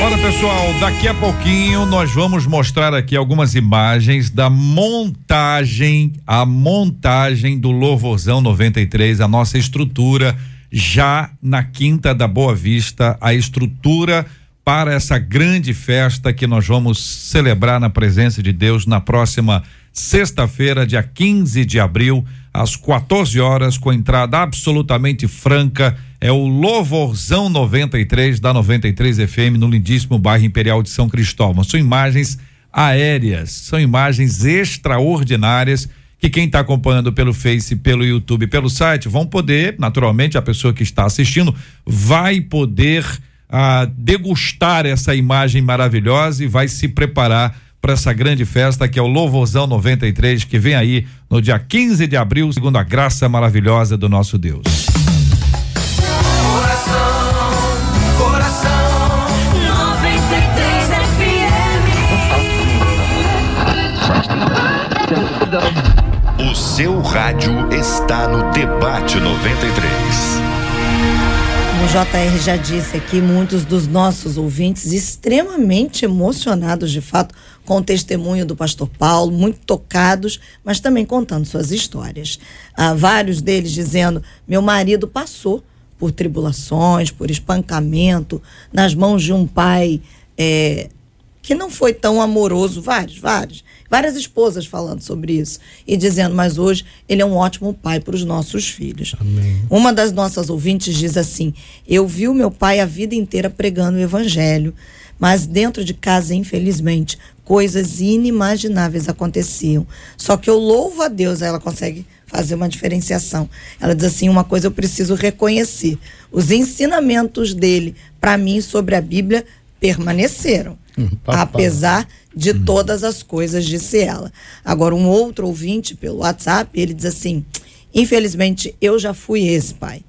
Olha pessoal, daqui a pouquinho nós vamos mostrar aqui algumas imagens da montagem, a montagem do Louvorzão 93, a nossa estrutura já na Quinta da Boa Vista, a estrutura para essa grande festa que nós vamos celebrar na presença de Deus na próxima sexta-feira, dia 15 de abril, às 14 horas, com entrada absolutamente franca. É o Louvorzão 93 da 93 FM no lindíssimo bairro Imperial de São Cristóvão. São imagens aéreas, são imagens extraordinárias que quem está acompanhando pelo Face, pelo YouTube, pelo site, vão poder, naturalmente, a pessoa que está assistindo vai poder ah, degustar essa imagem maravilhosa e vai se preparar para essa grande festa que é o Louvorzão 93, que vem aí no dia 15 de abril, segundo a graça maravilhosa do nosso Deus. FM. O seu rádio está no Debate 93. Como o JR já disse aqui, muitos dos nossos ouvintes extremamente emocionados, de fato, com o testemunho do pastor Paulo, muito tocados, mas também contando suas histórias. Ah, vários deles dizendo: meu marido passou por tribulações, por espancamento, nas mãos de um pai eh, que não foi tão amoroso, vários, vários. Várias esposas falando sobre isso e dizendo, mas hoje ele é um ótimo pai para os nossos filhos. Uma das nossas ouvintes diz assim: Eu vi o meu pai a vida inteira pregando o evangelho, mas dentro de casa, infelizmente, coisas inimagináveis aconteciam. Só que eu louvo a Deus, ela consegue fazer uma diferenciação. Ela diz assim: uma coisa eu preciso reconhecer: os ensinamentos dele para mim sobre a Bíblia permaneceram, papai. apesar de todas as coisas, disse ela. Agora, um outro ouvinte pelo WhatsApp, ele diz assim: infelizmente, eu já fui esse pai.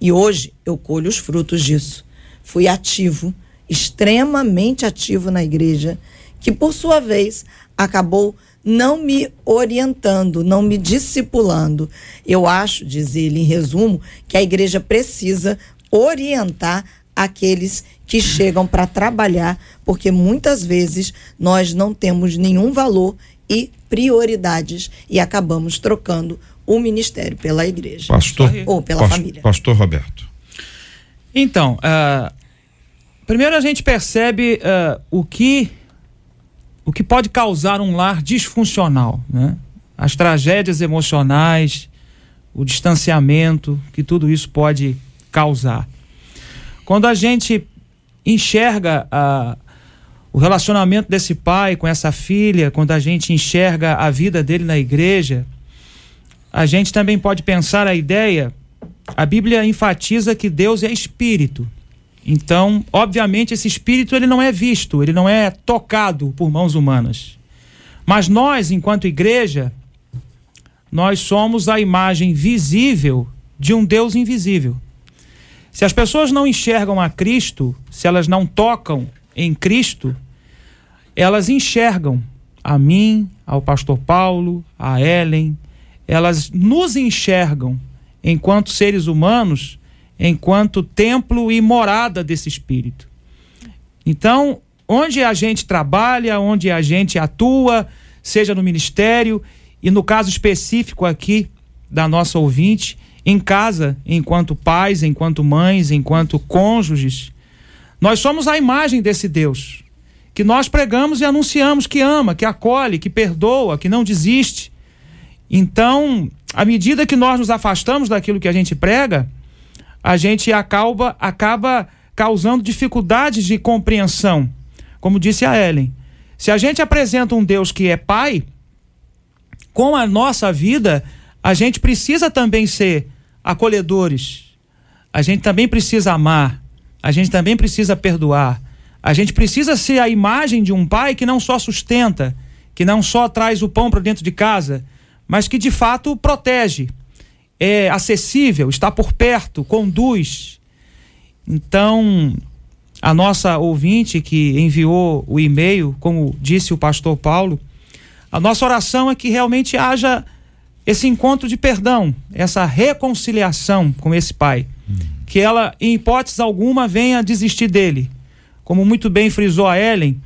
E hoje eu colho os frutos disso. Fui ativo, extremamente ativo na igreja, que por sua vez acabou não me orientando, não me discipulando. Eu acho, diz ele em resumo, que a igreja precisa orientar aqueles que chegam para trabalhar, porque muitas vezes nós não temos nenhum valor e prioridades e acabamos trocando o ministério pela igreja Pastor, ou pela pas- família. Pastor Roberto. Então, ah, primeiro a gente percebe ah, o que o que pode causar um lar disfuncional, né? As tragédias emocionais, o distanciamento que tudo isso pode causar. Quando a gente enxerga ah, o relacionamento desse pai com essa filha, quando a gente enxerga a vida dele na igreja, a gente também pode pensar a ideia a Bíblia enfatiza que Deus é espírito. Então, obviamente, esse espírito ele não é visto, ele não é tocado por mãos humanas. Mas nós, enquanto igreja, nós somos a imagem visível de um Deus invisível. Se as pessoas não enxergam a Cristo, se elas não tocam em Cristo, elas enxergam a mim, ao pastor Paulo, a Ellen, elas nos enxergam enquanto seres humanos, enquanto templo e morada desse espírito. Então, onde a gente trabalha, onde a gente atua, seja no ministério e no caso específico aqui da nossa ouvinte, em casa, enquanto pais, enquanto mães, enquanto cônjuges, nós somos a imagem desse Deus que nós pregamos e anunciamos que ama, que acolhe, que perdoa, que não desiste. Então, à medida que nós nos afastamos daquilo que a gente prega, a gente acaba, acaba causando dificuldades de compreensão. Como disse a Ellen, se a gente apresenta um Deus que é pai, com a nossa vida, a gente precisa também ser acolhedores. A gente também precisa amar. A gente também precisa perdoar. A gente precisa ser a imagem de um pai que não só sustenta, que não só traz o pão para dentro de casa, mas que de fato protege, é acessível, está por perto, conduz. Então, a nossa ouvinte que enviou o e-mail, como disse o pastor Paulo, a nossa oração é que realmente haja esse encontro de perdão, essa reconciliação com esse pai, que ela, em hipótese alguma, venha a desistir dele. Como muito bem frisou a Ellen,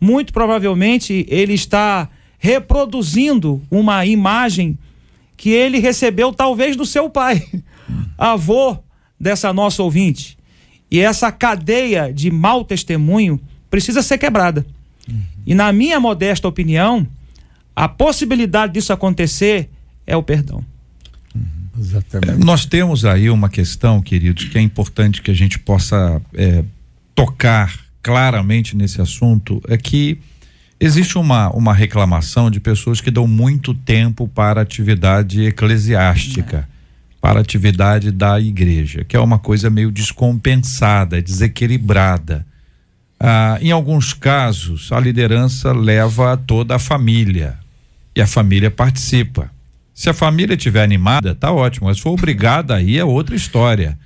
muito provavelmente ele está reproduzindo uma imagem que ele recebeu talvez do seu pai, *laughs* avô dessa nossa ouvinte. E essa cadeia de mau testemunho precisa ser quebrada. E na minha modesta opinião, a possibilidade disso acontecer é o perdão. É, nós temos aí uma questão, queridos, que é importante que a gente possa é, tocar claramente nesse assunto, é que existe uma, uma reclamação de pessoas que dão muito tempo para a atividade eclesiástica, para a atividade da igreja, que é uma coisa meio descompensada, desequilibrada. Ah, em alguns casos, a liderança leva toda a família e a família participa. Se a família estiver animada, tá ótimo. Mas se for obrigada aí é outra história.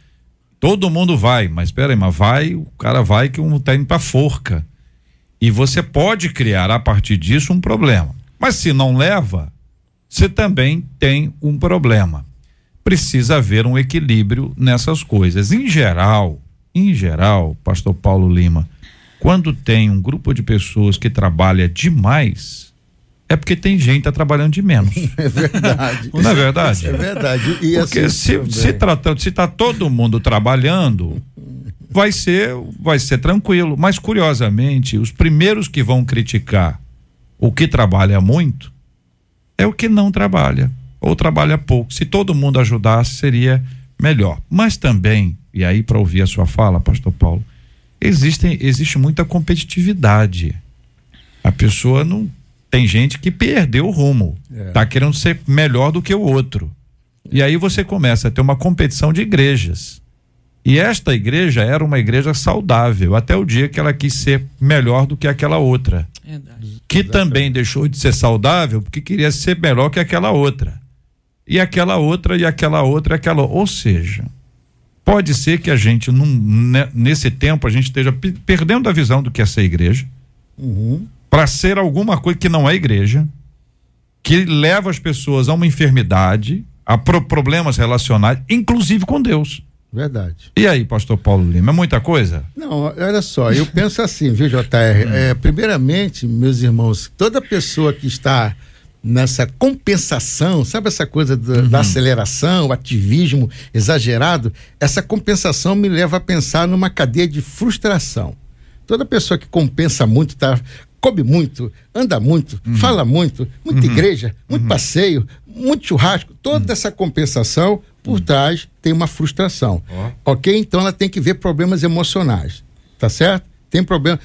Todo mundo vai, mas espera aí, mas vai, o cara vai que um tá indo pra forca. E você pode criar a partir disso um problema. Mas se não leva, você também tem um problema. Precisa haver um equilíbrio nessas coisas. Em geral, em geral, pastor Paulo Lima, quando tem um grupo de pessoas que trabalha demais, é porque tem gente que tá trabalhando de menos. *laughs* É verdade. Não é verdade? É verdade. E Porque assim, se, se tratando, se tá todo mundo trabalhando, vai ser, vai ser tranquilo. Mas curiosamente, os primeiros que vão criticar o que trabalha muito é o que não trabalha ou trabalha pouco. Se todo mundo ajudasse, seria melhor. Mas também, e aí para ouvir a sua fala, pastor Paulo, existem existe muita competitividade. A pessoa não tem gente que perdeu o rumo, É. tá querendo ser melhor do que o outro. E aí você começa a ter uma competição de igrejas. E esta igreja era uma igreja saudável, até o dia que ela quis ser melhor do que aquela outra. Que também deixou de ser saudável porque queria ser melhor que aquela outra. E aquela outra, e aquela outra, e aquela. Ou seja, pode ser que a gente, num, ne- nesse tempo, a gente esteja pe- perdendo a visão do que é ser igreja Uhum. Para ser alguma coisa que não é igreja, que leva as pessoas a uma enfermidade, a pro- problemas relacionais, inclusive com Deus. Verdade. E aí, pastor Paulo Lima, é muita coisa? Não, olha só, eu penso assim, viu, JR? *laughs* É, primeiramente, meus irmãos, toda pessoa que está nessa compensação, sabe essa coisa da, da aceleração, o ativismo exagerado, essa compensação me leva a pensar numa cadeia de frustração. Toda pessoa que compensa muito, tá, come muito, anda muito, fala muito, muita igreja, muito passeio, muito churrasco, toda essa compensação por trás tem uma frustração. Ok? Então ela tem que ver problemas emocionais. Tá certo? Tem problema.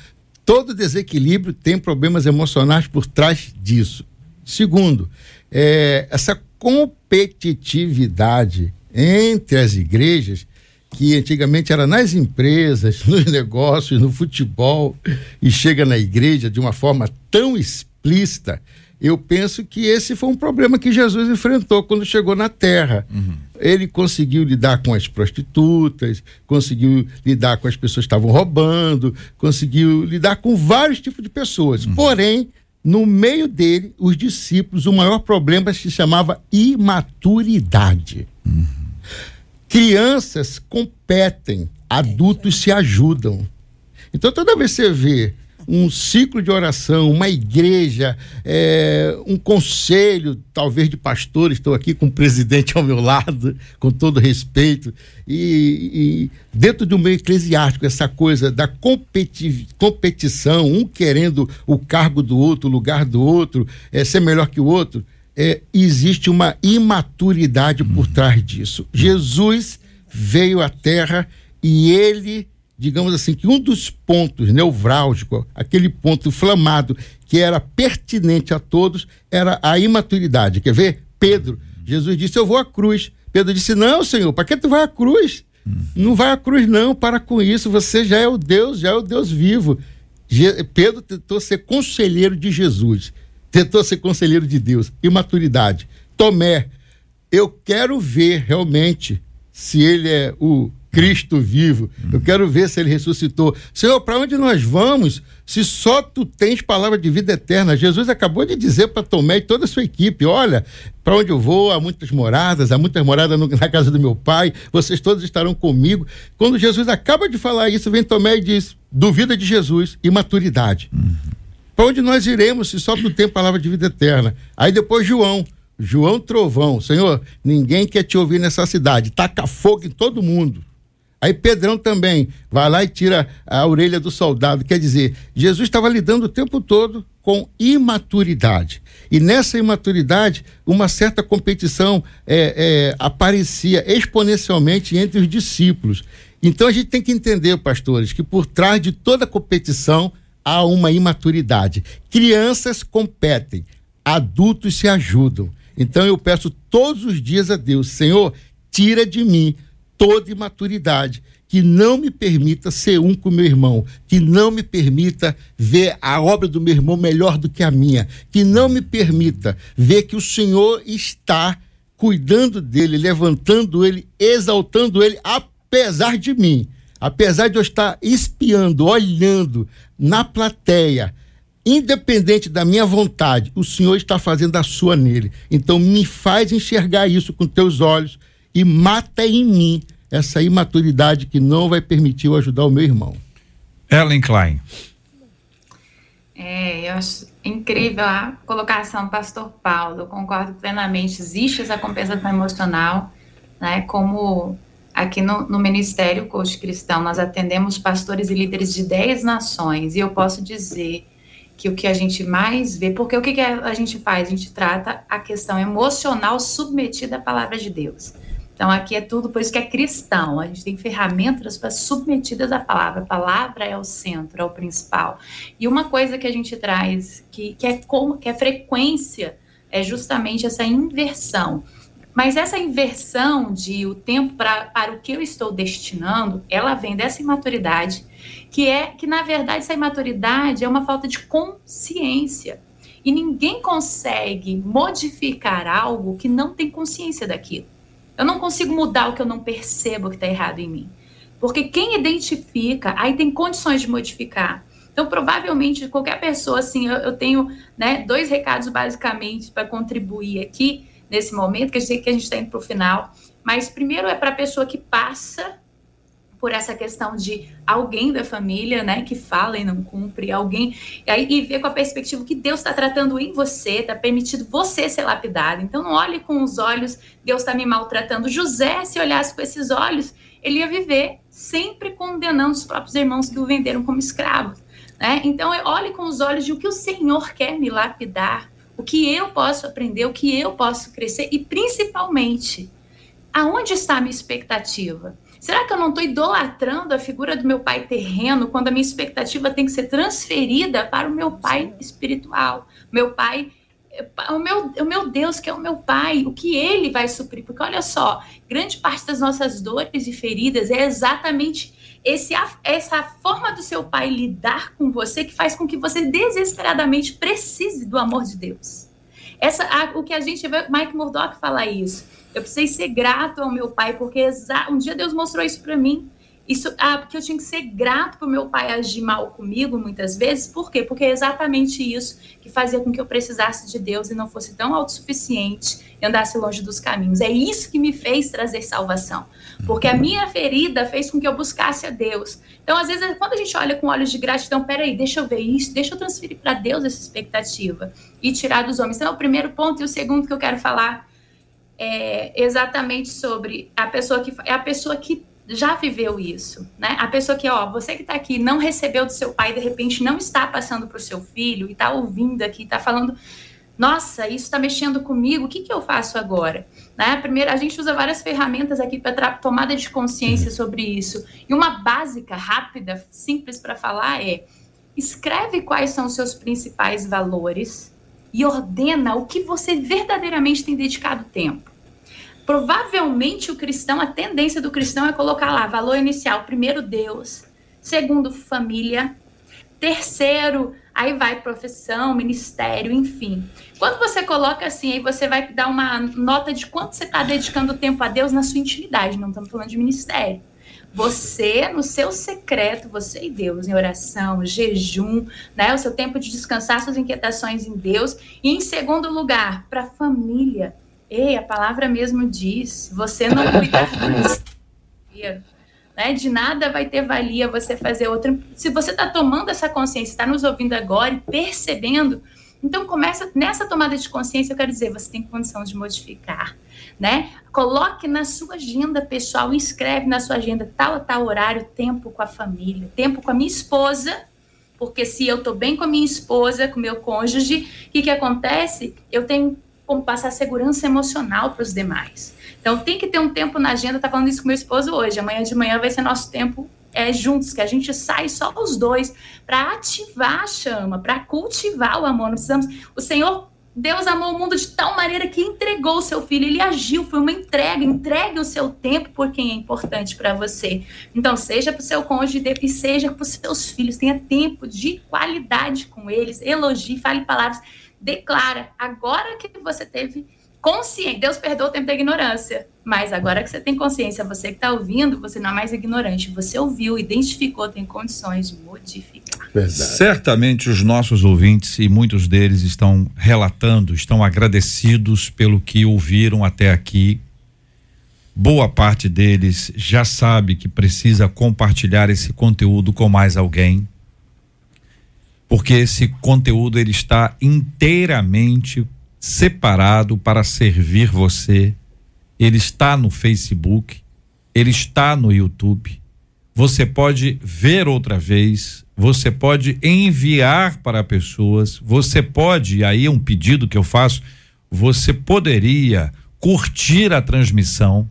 Todo desequilíbrio tem problemas emocionais por trás disso. Segundo, é, essa competitividade entre as igrejas, que antigamente era nas empresas, *laughs* nos negócios, no futebol, e chega na igreja de uma forma tão explícita, eu penso que esse foi um problema que Jesus enfrentou quando chegou na terra. Ele conseguiu lidar com as prostitutas, conseguiu lidar com as pessoas que estavam roubando, conseguiu lidar com vários tipos de pessoas. Porém, no meio dele, os discípulos, o maior problema se chamava imaturidade. Crianças competem, adultos se ajudam. Então, toda vez que você vê um ciclo de oração, uma igreja, é, um conselho, talvez de pastores, estou aqui com o presidente ao meu lado, com todo respeito, e, e dentro do meio eclesiástico, essa coisa da competi competição, um querendo o cargo do outro, o lugar do outro, é, ser melhor que o outro, é, existe uma imaturidade por trás disso. Jesus veio à Terra e ele digamos assim, que um dos pontos nevrálgicos, aquele ponto inflamado que era pertinente a todos, era a imaturidade. Quer ver? Pedro, Jesus disse: Eu vou à cruz. Pedro disse: Não, Senhor, para que tu vai à cruz? Não vai à cruz, não, para com isso, você já é o Deus, já é o Deus vivo. Pedro tentou ser conselheiro de Jesus, tentou ser conselheiro de Deus, imaturidade. Tomé, eu quero ver realmente se ele é o Cristo vivo. Eu quero ver se ele ressuscitou. Senhor, para onde nós vamos se só tu tens palavra de vida eterna? Jesus acabou de dizer para Tomé e toda a sua equipe: olha, para onde eu vou, há muitas moradas, há muitas moradas no, na casa do meu pai, vocês todos estarão comigo. Quando Jesus acaba de falar isso, vem Tomé e diz: duvida de Jesus, imaturidade. Para onde nós iremos se só tu tem palavra de vida eterna? Aí depois João. João Trovão, Senhor, ninguém quer te ouvir nessa cidade, taca fogo em todo mundo. Aí Pedrão também vai lá e tira a orelha do soldado. Quer dizer, Jesus estava lidando o tempo todo com imaturidade. E nessa imaturidade, uma certa competição é, é, aparecia exponencialmente entre os discípulos. Então a gente tem que entender, pastores, que por trás de toda competição há uma imaturidade. Crianças competem, adultos se ajudam. Então eu peço todos os dias a Deus, Senhor, tira de mim toda imaturidade, que não me permita ser um com meu irmão, que não me permita ver a obra do meu irmão melhor do que a minha, que não me permita ver que o Senhor está cuidando dele, levantando ele, exaltando ele, apesar de mim, apesar de eu estar espiando, olhando na plateia, independente da minha vontade, o Senhor está fazendo a sua nele. Então me faz enxergar isso com teus olhos e mata em mim essa imaturidade que não vai permitir eu ajudar o meu irmão. Ellen Klein. É, eu acho incrível a colocação do pastor Paulo, eu concordo plenamente. Existe essa compensação emocional, né? Como aqui no, no Ministério Coach Cristão, nós atendemos pastores e líderes de 10 nações, e eu posso dizer que o que a gente mais vê, porque o que, que a gente faz? A gente trata a questão emocional submetida à palavra de Deus. Então, aqui é tudo, por isso que é cristão. A gente tem ferramentas para submetidas à palavra. A palavra é o centro, é o principal. E uma coisa que a gente traz, que, que, é, que é frequência, é justamente essa inversão. Mas essa inversão de o tempo pra, para o que eu estou destinando, ela vem dessa imaturidade, que é que, na verdade, essa imaturidade é uma falta de consciência. E ninguém consegue modificar algo que não tem consciência daquilo. Eu não consigo mudar o que eu não percebo que está errado em mim. Porque quem identifica, aí tem condições de modificar. Então, provavelmente, qualquer pessoa, assim, eu, eu tenho né, dois recados basicamente para contribuir aqui nesse momento, que a gente está indo para o final. Mas primeiro é para a pessoa que passa por essa questão de alguém da família, né, que fala e não cumpre, alguém, e aí e ver com a perspectiva que Deus está tratando em você, está permitido você ser lapidado. Então não olhe com os olhos, Deus está me maltratando. José, se olhasse com esses olhos, ele ia viver sempre condenando os próprios irmãos que o venderam como escravos. Né? Então olhe com os olhos de o que o Senhor quer me lapidar, o que eu posso aprender, o que eu posso crescer e principalmente aonde está a minha expectativa? Será que eu não estou idolatrando a figura do meu pai terreno quando a minha expectativa tem que ser transferida para o meu pai espiritual? Meu pai, o meu, o meu Deus, que é o meu pai, o que ele vai suprir? Porque olha só, grande parte das nossas dores e feridas é exatamente esse, essa forma do seu pai lidar com você que faz com que você desesperadamente precise do amor de Deus. Essa, a, o que a gente vê, Mike Murdock fala isso. Eu precisei ser grato ao meu pai, porque um dia Deus mostrou isso para mim. Isso, ah, porque eu tinha que ser grato para o meu pai agir mal comigo muitas vezes. Por quê? Porque é exatamente isso que fazia com que eu precisasse de Deus e não fosse tão autossuficiente e andasse longe dos caminhos. É isso que me fez trazer salvação. Porque a minha ferida fez com que eu buscasse a Deus. Então, às vezes, quando a gente olha com olhos de gratidão, peraí, deixa eu ver isso, deixa eu transferir para Deus essa expectativa e tirar dos homens. Então, é o primeiro ponto. E o segundo que eu quero falar é exatamente sobre a pessoa que é a pessoa que já viveu isso, né? A pessoa que, ó, você que está aqui não recebeu do seu pai, de repente não está passando para o seu filho e está ouvindo aqui, está falando, nossa, isso está mexendo comigo, o que, que eu faço agora? Né? Primeiro, a gente usa várias ferramentas aqui para tomada de consciência sobre isso. E uma básica, rápida, simples para falar é: escreve quais são os seus principais valores e ordena o que você verdadeiramente tem dedicado tempo. Provavelmente o cristão, a tendência do cristão é colocar lá valor inicial, primeiro Deus, segundo família, terceiro, aí vai profissão, ministério, enfim. Quando você coloca assim, aí você vai dar uma nota de quanto você está dedicando tempo a Deus na sua intimidade, não estamos falando de ministério. Você, no seu secreto, você e Deus, em oração, jejum, né? O seu tempo de descansar suas inquietações em Deus. E em segundo lugar, para a família. Ei, a palavra mesmo diz: você não cuidar *laughs* do né? De nada vai ter valia você fazer outra. Se você está tomando essa consciência, está nos ouvindo agora e percebendo, então começa nessa tomada de consciência, eu quero dizer, você tem condição de modificar, né? Coloque na sua agenda pessoal, escreve na sua agenda tal tal horário, tempo com a família, tempo com a minha esposa, porque se eu estou bem com a minha esposa, com meu cônjuge, o que que acontece? Eu tenho como passar segurança emocional para os demais. Então tem que ter um tempo na agenda, tá falando isso com meu esposo hoje. Amanhã de manhã vai ser nosso tempo é, juntos, que a gente sai só os dois para ativar a chama, para cultivar o amor. Nós precisamos. O Senhor, Deus amou o mundo de tal maneira que entregou o seu filho. Ele agiu, foi uma entrega. Entregue o seu tempo por quem é importante para você. Então, seja para o seu cônjuge e seja para os seus filhos. Tenha tempo de qualidade com eles. Elogie, fale palavras. Declara. Agora que você teve consciente. Deus perdoa o tempo da ignorância. Mas agora que você tem consciência, você que está ouvindo, você não é mais ignorante. Você ouviu, identificou, tem condições de modificar. Verdade. Certamente os nossos ouvintes, e muitos deles estão relatando, estão agradecidos pelo que ouviram até aqui. Boa parte deles já sabe que precisa compartilhar esse conteúdo com mais alguém, porque esse conteúdo ele está inteiramente separado para servir você. Ele está no Facebook, ele está no YouTube. Você pode ver outra vez, você pode enviar para pessoas, você pode, aí é um pedido que eu faço, você poderia curtir a transmissão,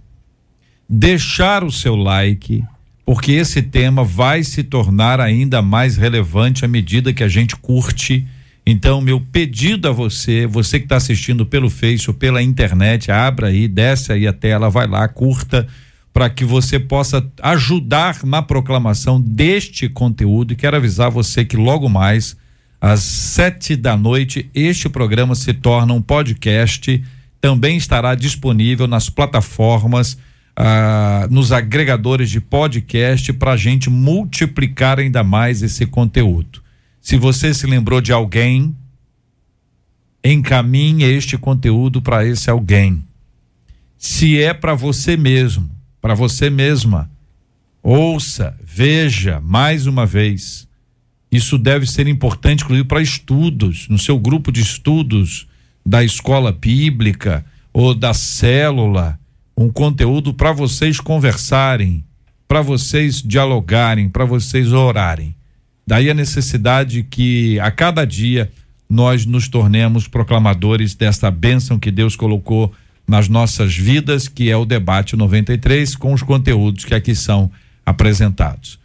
deixar o seu like, porque esse tema vai se tornar ainda mais relevante à medida que a gente curte então, meu pedido a você, você que está assistindo pelo Face ou pela internet, abra aí, desce aí a tela, vai lá, curta, para que você possa ajudar na proclamação deste conteúdo. E quero avisar você que logo mais, às sete da noite, este programa se torna um podcast. Também estará disponível nas plataformas, ah, nos agregadores de podcast, para a gente multiplicar ainda mais esse conteúdo. Se você se lembrou de alguém, encaminhe este conteúdo para esse alguém. Se é para você mesmo, para você mesma, ouça, veja mais uma vez. Isso deve ser importante, inclusive, para estudos, no seu grupo de estudos da escola bíblica ou da célula, um conteúdo para vocês conversarem, para vocês dialogarem, para vocês orarem. Daí a necessidade que a cada dia nós nos tornemos proclamadores desta bênção que Deus colocou nas nossas vidas, que é o debate 93, com os conteúdos que aqui são apresentados.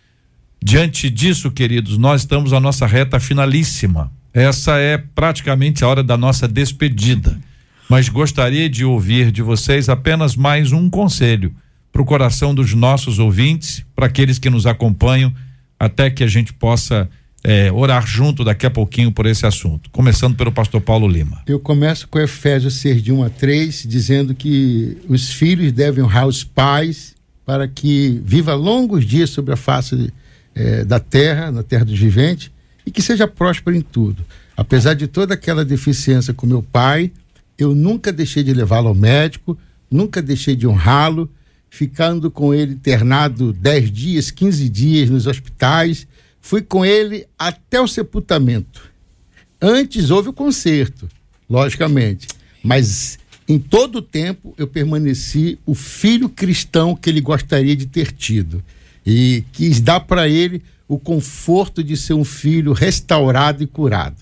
Diante disso, queridos, nós estamos à nossa reta finalíssima. Essa é praticamente a hora da nossa despedida. Mas gostaria de ouvir de vocês apenas mais um conselho para o coração dos nossos ouvintes, para aqueles que nos acompanham até que a gente possa é, orar junto daqui a pouquinho por esse assunto. Começando pelo pastor Paulo Lima. Eu começo com Efésios 6, de 1 a 3, dizendo que os filhos devem honrar os pais para que viva longos dias sobre a face é, da terra, na terra dos viventes, e que seja próspero em tudo. Apesar de toda aquela deficiência com meu pai, eu nunca deixei de levá-lo ao médico, nunca deixei de honrá-lo, ficando com ele internado 10 dias, 15 dias nos hospitais. Fui com ele até o sepultamento. Antes houve o concerto, logicamente, mas em todo o tempo eu permaneci o filho cristão que ele gostaria de ter tido e quis dar para ele o conforto de ser um filho restaurado e curado.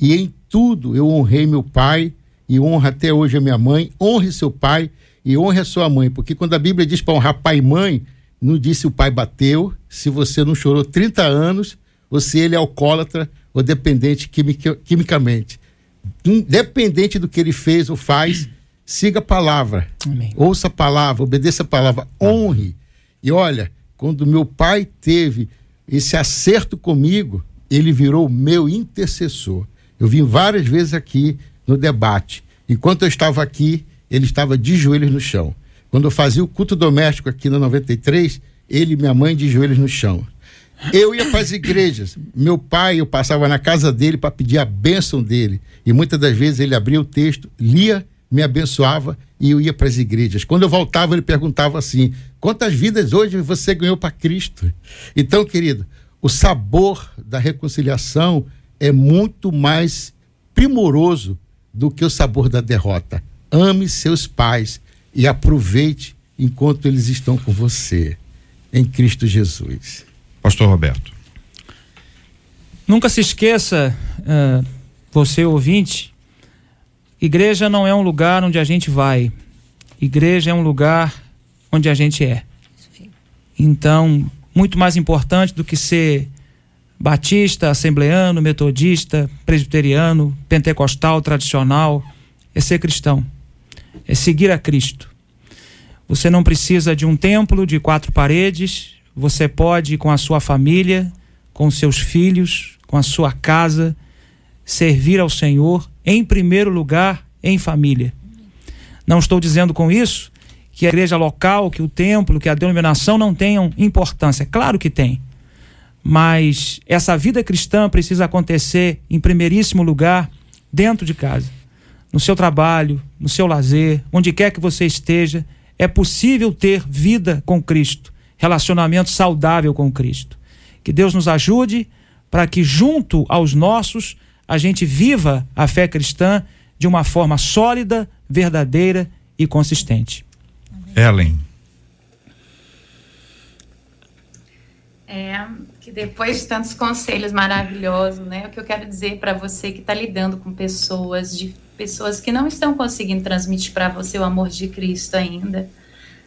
E em tudo eu honrei meu pai e honro até hoje a minha mãe. Honre seu pai e honre a sua mãe, porque quando a Bíblia diz para honrar pai e mãe, não disse se o pai bateu, se você não chorou 30 anos, ou se ele é alcoólatra ou dependente quimica, quimicamente. Independente do que ele fez ou faz, *clears throat* siga a palavra. Amém. Ouça a palavra, obedeça a palavra, honre. E olha, quando meu pai teve esse acerto comigo, ele virou meu intercessor. Eu vim várias vezes aqui no debate. Enquanto eu estava aqui, ele estava de joelhos no chão. Quando eu fazia o culto doméstico aqui na 93, ele e minha mãe de joelhos no chão. Eu ia para as igrejas. Meu pai, eu passava na casa dele para pedir a bênção dele. E muitas das vezes ele abria o texto, lia, me abençoava e eu ia para as igrejas. Quando eu voltava, ele perguntava assim: quantas vidas hoje você ganhou para Cristo? Então, querido, o sabor da reconciliação é muito mais primoroso do que o sabor da derrota. Ame seus pais e aproveite enquanto eles estão com você, em Cristo Jesus. Pastor Roberto. Nunca se esqueça, uh, você ouvinte, igreja não é um lugar onde a gente vai. Igreja é um lugar onde a gente é. Então, muito mais importante do que ser batista, assembleano, metodista, presbiteriano, pentecostal, tradicional, é ser cristão. É seguir a Cristo. Você não precisa de um templo de quatro paredes, você pode, com a sua família, com seus filhos, com a sua casa, servir ao Senhor, em primeiro lugar, em família. Não estou dizendo com isso que a igreja local, que o templo, que a denominação não tenham importância. Claro que tem. Mas essa vida cristã precisa acontecer, em primeiríssimo lugar, dentro de casa. No seu trabalho, no seu lazer, onde quer que você esteja, é possível ter vida com Cristo relacionamento saudável com Cristo. Que Deus nos ajude para que, junto aos nossos, a gente viva a fé cristã de uma forma sólida, verdadeira e consistente. Ellen. É, que depois de tantos conselhos maravilhosos, né? O que eu quero dizer para você que está lidando com pessoas, de pessoas que não estão conseguindo transmitir para você o amor de Cristo ainda.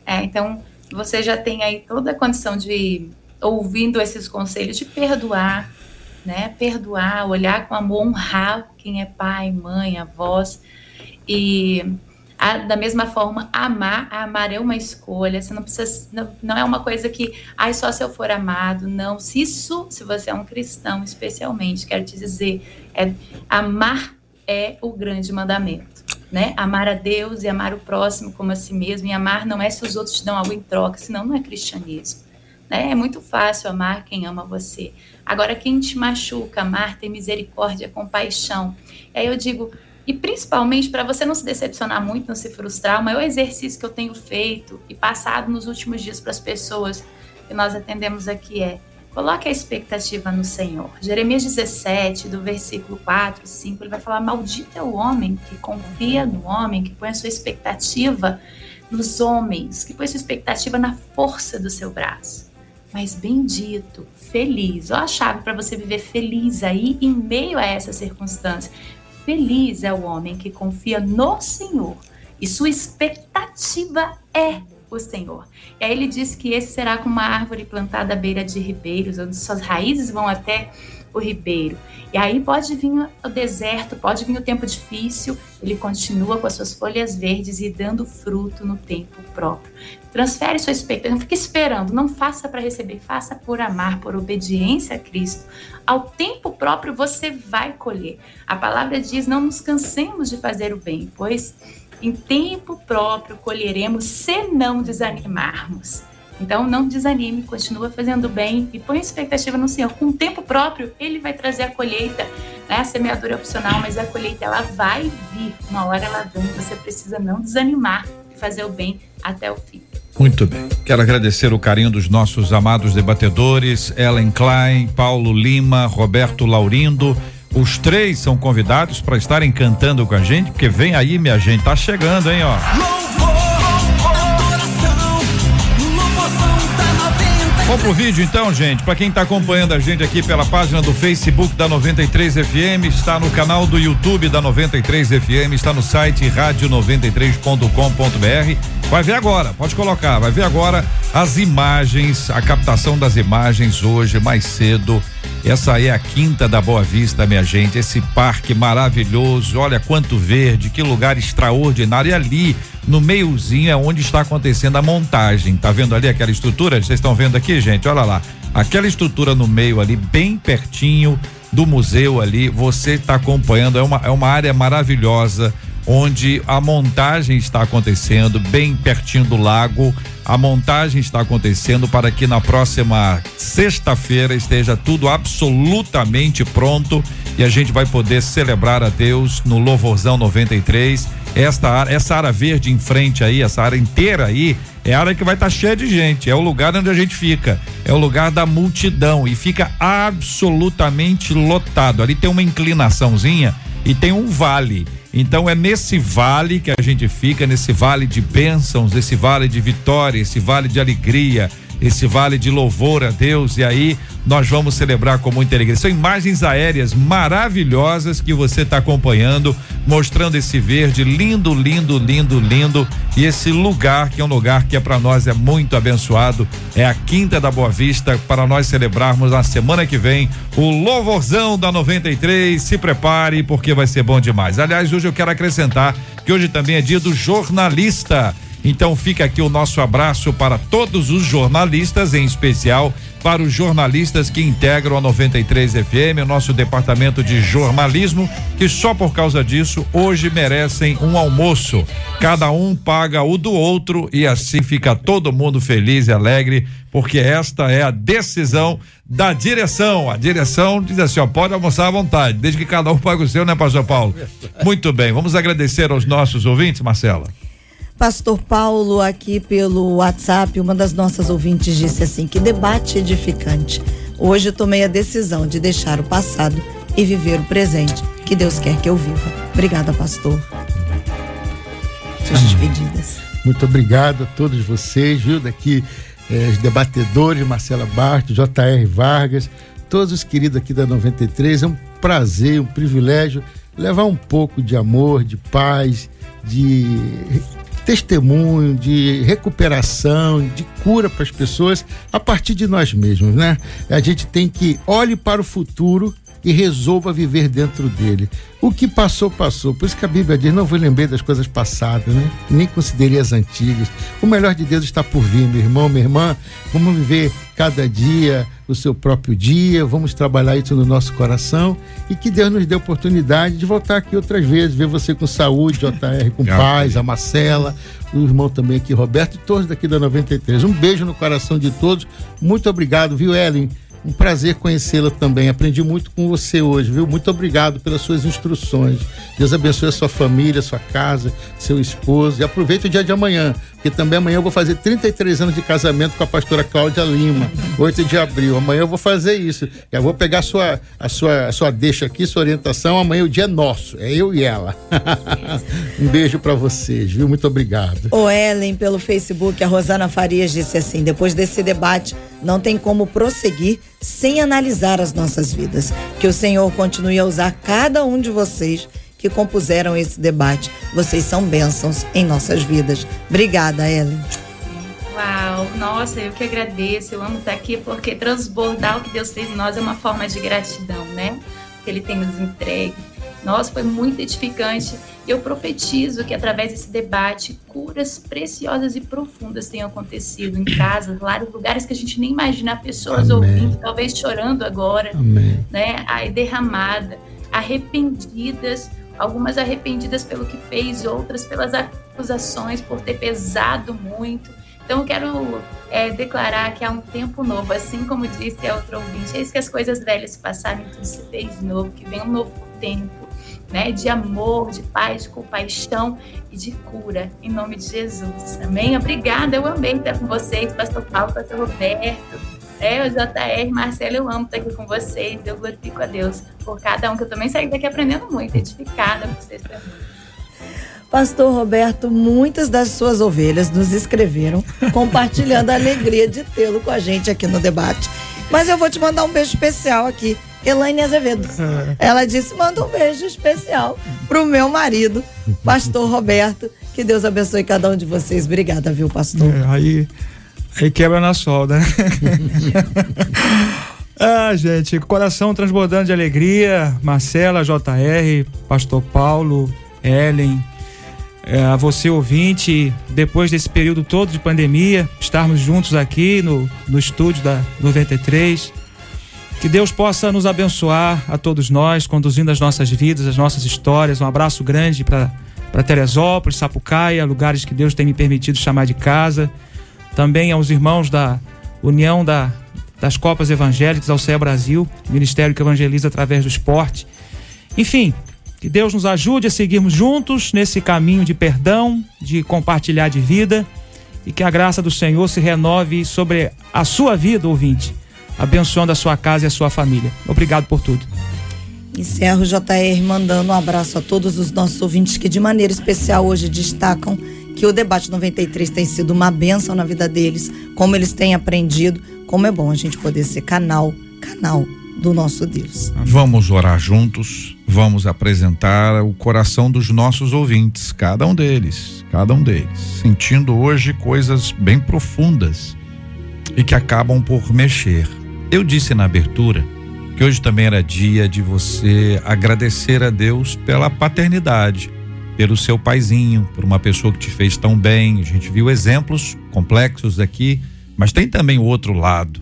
É, então, você já tem aí toda a condição de, ouvindo esses conselhos, de perdoar, né? Perdoar, olhar com amor, honrar quem é pai, mãe, avós. E a, da mesma forma, amar, amar é uma escolha, você não precisa, não, não é uma coisa que, ai, só se eu for amado, não. Se isso, se você é um cristão, especialmente, quero te dizer, é amar é o grande mandamento né? Amar a Deus e amar o próximo como a si mesmo. E amar não é se os outros te dão algo em troca, senão não é cristianismo. Né? É muito fácil amar quem ama você. Agora, quem te machuca, amar, ter misericórdia, compaixão. E aí eu digo, e principalmente para você não se decepcionar muito, não se frustrar, o maior exercício que eu tenho feito e passado nos últimos dias para as pessoas que nós atendemos aqui é Coloque a expectativa no Senhor. Jeremias 17, do versículo 4, 5, ele vai falar: Maldito é o homem que confia no homem, que põe a sua expectativa nos homens, que põe sua expectativa na força do seu braço. Mas bendito, feliz, olha a chave para você viver feliz aí em meio a essa circunstância. Feliz é o homem que confia no Senhor e sua expectativa é o Senhor. E aí ele diz que esse será como uma árvore plantada à beira de ribeiros, onde suas raízes vão até o ribeiro. E aí pode vir o deserto, pode vir o tempo difícil, ele continua com as suas folhas verdes e dando fruto no tempo próprio. Transfere sua expectativa, não fique esperando, não faça para receber, faça por amar, por obediência a Cristo. Ao tempo próprio você vai colher. A palavra diz: não nos cansemos de fazer o bem, pois em tempo próprio colheremos se não desanimarmos. Então não desanime, continua fazendo bem e põe expectativa no Senhor. Com o tempo próprio, Ele vai trazer a colheita. Né? A semeadura é opcional, mas a colheita ela vai vir. Uma hora ela vem. Você precisa não desanimar e fazer o bem até o fim. Muito bem. Quero agradecer o carinho dos nossos amados debatedores, Ellen Klein, Paulo Lima, Roberto Laurindo. Os três são convidados para estarem cantando com a gente, porque vem aí, minha gente, tá chegando, hein, ó. Vamos pro vídeo então, gente. Para quem está acompanhando a gente aqui pela página do Facebook da 93 FM, está no canal do YouTube da 93 FM, está no site rádio93.com.br. Vai ver agora, pode colocar, vai ver agora as imagens, a captação das imagens hoje mais cedo. Essa é a quinta da Boa Vista, minha gente. Esse parque maravilhoso, olha quanto verde, que lugar extraordinário. E ali, no meiozinho, é onde está acontecendo a montagem. Tá vendo ali aquela estrutura? Vocês estão vendo aqui, gente? Olha lá. Aquela estrutura no meio ali, bem pertinho do museu ali, você está acompanhando. É uma, é uma área maravilhosa onde a montagem está acontecendo bem pertinho do lago. A montagem está acontecendo para que na próxima sexta-feira esteja tudo absolutamente pronto e a gente vai poder celebrar a Deus no Louvorzão 93. Esta área, essa área verde em frente aí, essa área inteira aí, é a área que vai estar tá cheia de gente. É o lugar onde a gente fica. É o lugar da multidão e fica absolutamente lotado. Ali tem uma inclinaçãozinha e tem um vale. Então é nesse vale que a gente fica, nesse vale de bênçãos, esse vale de vitória, esse vale de alegria, esse vale de louvor a Deus. E aí nós vamos celebrar com muita alegria. São imagens aéreas maravilhosas que você está acompanhando, mostrando esse verde lindo, lindo, lindo, lindo. E esse lugar que é um lugar que é para nós é muito abençoado. É a Quinta da Boa Vista para nós celebrarmos na semana que vem o louvorzão da 93. Se prepare porque vai ser bom demais. Aliás, hoje eu quero acrescentar que hoje também é dia do jornalista. Então fica aqui o nosso abraço para todos os jornalistas, em especial para os jornalistas que integram a 93 FM, o nosso departamento de jornalismo, que só por causa disso hoje merecem um almoço. Cada um paga o do outro e assim fica todo mundo feliz e alegre, porque esta é a decisão da direção. A direção diz assim: ó, pode almoçar à vontade, desde que cada um pague o seu, né, Pastor Paulo? Muito bem, vamos agradecer aos nossos ouvintes, Marcela. Pastor Paulo, aqui pelo WhatsApp, uma das nossas ouvintes disse assim: que debate edificante. Hoje eu tomei a decisão de deixar o passado e viver o presente que Deus quer que eu viva. Obrigada, pastor. Suas despedidas. Muito obrigado a todos vocês, viu? Daqui eh, os debatedores, Marcela Bart, J.R. Vargas, todos os queridos aqui da 93. É um prazer, um privilégio levar um pouco de amor, de paz, de testemunho, de recuperação, de cura para as pessoas a partir de nós mesmos, né? A gente tem que olhe para o futuro e resolva viver dentro dele. O que passou, passou. Por isso que a Bíblia diz: não vou lembrar das coisas passadas, né? nem considerei as antigas. O melhor de Deus está por vir, meu irmão, minha irmã. Vamos viver cada dia o seu próprio dia, vamos trabalhar isso no nosso coração e que Deus nos dê oportunidade de voltar aqui outras vezes, ver você com saúde, JR com *laughs* paz, a Marcela, o irmão também aqui, Roberto, e todos daqui da 93. Um beijo no coração de todos. Muito obrigado, viu, Ellen? Um prazer conhecê-la também. Aprendi muito com você hoje, viu? Muito obrigado pelas suas instruções. Deus abençoe a sua família, a sua casa, seu esposo. E aproveite o dia de amanhã, porque também amanhã eu vou fazer 33 anos de casamento com a pastora Cláudia Lima, 8 de abril. Amanhã eu vou fazer isso. Já vou pegar a sua, a sua, a sua deixa aqui, sua orientação. Amanhã o dia é nosso, é eu e ela. *laughs* um beijo para vocês, viu? Muito obrigado. O Ellen, pelo Facebook, a Rosana Farias disse assim: depois desse debate, não tem como prosseguir sem analisar as nossas vidas. Que o Senhor continue a usar cada um de vocês que compuseram esse debate. Vocês são bênçãos em nossas vidas. Obrigada, Ellen. Uau, nossa, eu que agradeço, eu amo estar aqui porque transbordar o que Deus fez em nós é uma forma de gratidão, né? Que Ele tem nos entregue. Nossa, foi muito edificante. Eu profetizo que através desse debate, curas preciosas e profundas tenham acontecido em casas, lares, lugares que a gente nem imagina, pessoas Amém. ouvindo, talvez chorando agora, Amém. né? Aí derramada, arrependidas, algumas arrependidas pelo que fez, outras pelas acusações por ter pesado muito. Então, eu quero é, declarar que há um tempo novo, assim como disse a outra ouvinte, eis que as coisas velhas se passaram e tudo se fez de novo, que vem um novo tempo, né, de amor, de paz, de compaixão e de cura, em nome de Jesus. Amém? Obrigada, eu amei estar com vocês, Pastor Paulo, Pastor Roberto, é, o JR, Marcelo, eu amo estar aqui com vocês, eu glorifico a Deus por cada um, que eu também saí daqui aprendendo muito, edificada por vocês também. Pastor Roberto, muitas das suas ovelhas nos escreveram *laughs* compartilhando a alegria de tê-lo com a gente aqui no debate. Mas eu vou te mandar um beijo especial aqui. Elaine Azevedo. Ela disse: manda um beijo especial pro meu marido, Pastor Roberto. Que Deus abençoe cada um de vocês. Obrigada, viu, pastor? É, aí, aí quebra na solda, né? *laughs* ah, gente, coração transbordando de alegria. Marcela, JR, Pastor Paulo, Ellen, é, a você ouvinte, depois desse período todo de pandemia, estarmos juntos aqui no, no estúdio da 93. Que Deus possa nos abençoar a todos nós, conduzindo as nossas vidas, as nossas histórias. Um abraço grande para Teresópolis, Sapucaia, lugares que Deus tem me permitido chamar de casa. Também aos irmãos da União da, das Copas Evangélicas, ao CEA Brasil, ministério que evangeliza através do esporte. Enfim, que Deus nos ajude a seguirmos juntos nesse caminho de perdão, de compartilhar de vida e que a graça do Senhor se renove sobre a sua vida, ouvinte, abençoando a sua casa e a sua família. Obrigado por tudo. Encerro o JR mandando um abraço a todos os nossos ouvintes que de maneira especial hoje destacam que o debate 93 tem sido uma benção na vida deles, como eles têm aprendido, como é bom a gente poder ser canal, canal do nosso Deus. Vamos orar juntos, vamos apresentar o coração dos nossos ouvintes, cada um deles, cada um deles, sentindo hoje coisas bem profundas e que acabam por mexer. Eu disse na abertura que hoje também era dia de você agradecer a Deus pela paternidade, pelo seu paizinho, por uma pessoa que te fez tão bem. A gente viu exemplos complexos aqui, mas tem também o outro lado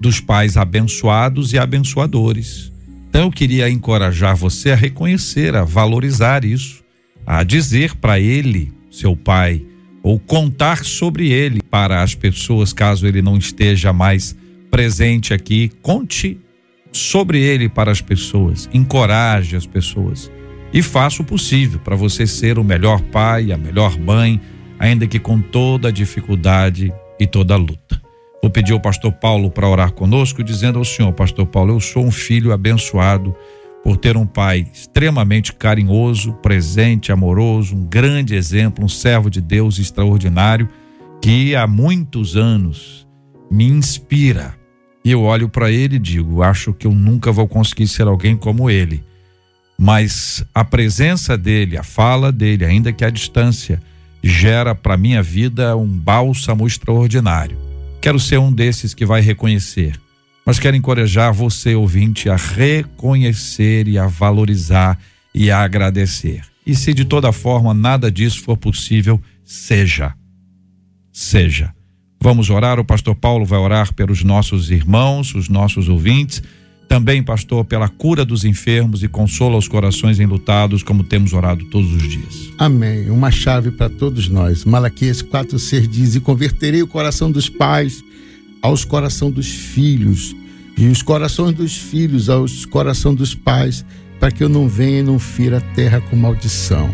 dos pais abençoados e abençoadores. Então eu queria encorajar você a reconhecer, a valorizar isso, a dizer para ele, seu pai, ou contar sobre ele para as pessoas, caso ele não esteja mais presente aqui. Conte sobre ele para as pessoas, encoraje as pessoas e faça o possível para você ser o melhor pai, a melhor mãe, ainda que com toda a dificuldade e toda a luta. Vou pedir ao pastor Paulo para orar conosco, dizendo ao senhor, pastor Paulo, eu sou um filho abençoado por ter um pai extremamente carinhoso, presente, amoroso, um grande exemplo, um servo de Deus extraordinário que há muitos anos me inspira. E eu olho para ele e digo: acho que eu nunca vou conseguir ser alguém como ele. Mas a presença dele, a fala dele, ainda que à distância, gera para minha vida um bálsamo extraordinário. Quero ser um desses que vai reconhecer, mas quero encorajar você, ouvinte, a reconhecer e a valorizar e a agradecer. E se de toda forma nada disso for possível, seja. Seja. Vamos orar, o pastor Paulo vai orar pelos nossos irmãos, os nossos ouvintes. Também, pastor, pela cura dos enfermos e consola os corações enlutados, como temos orado todos os dias. Amém. Uma chave para todos nós. Malaquias 4,6 diz: E converterei o coração dos pais aos coração dos filhos, e os corações dos filhos aos coração dos pais, para que eu não venha e não fira a terra com maldição.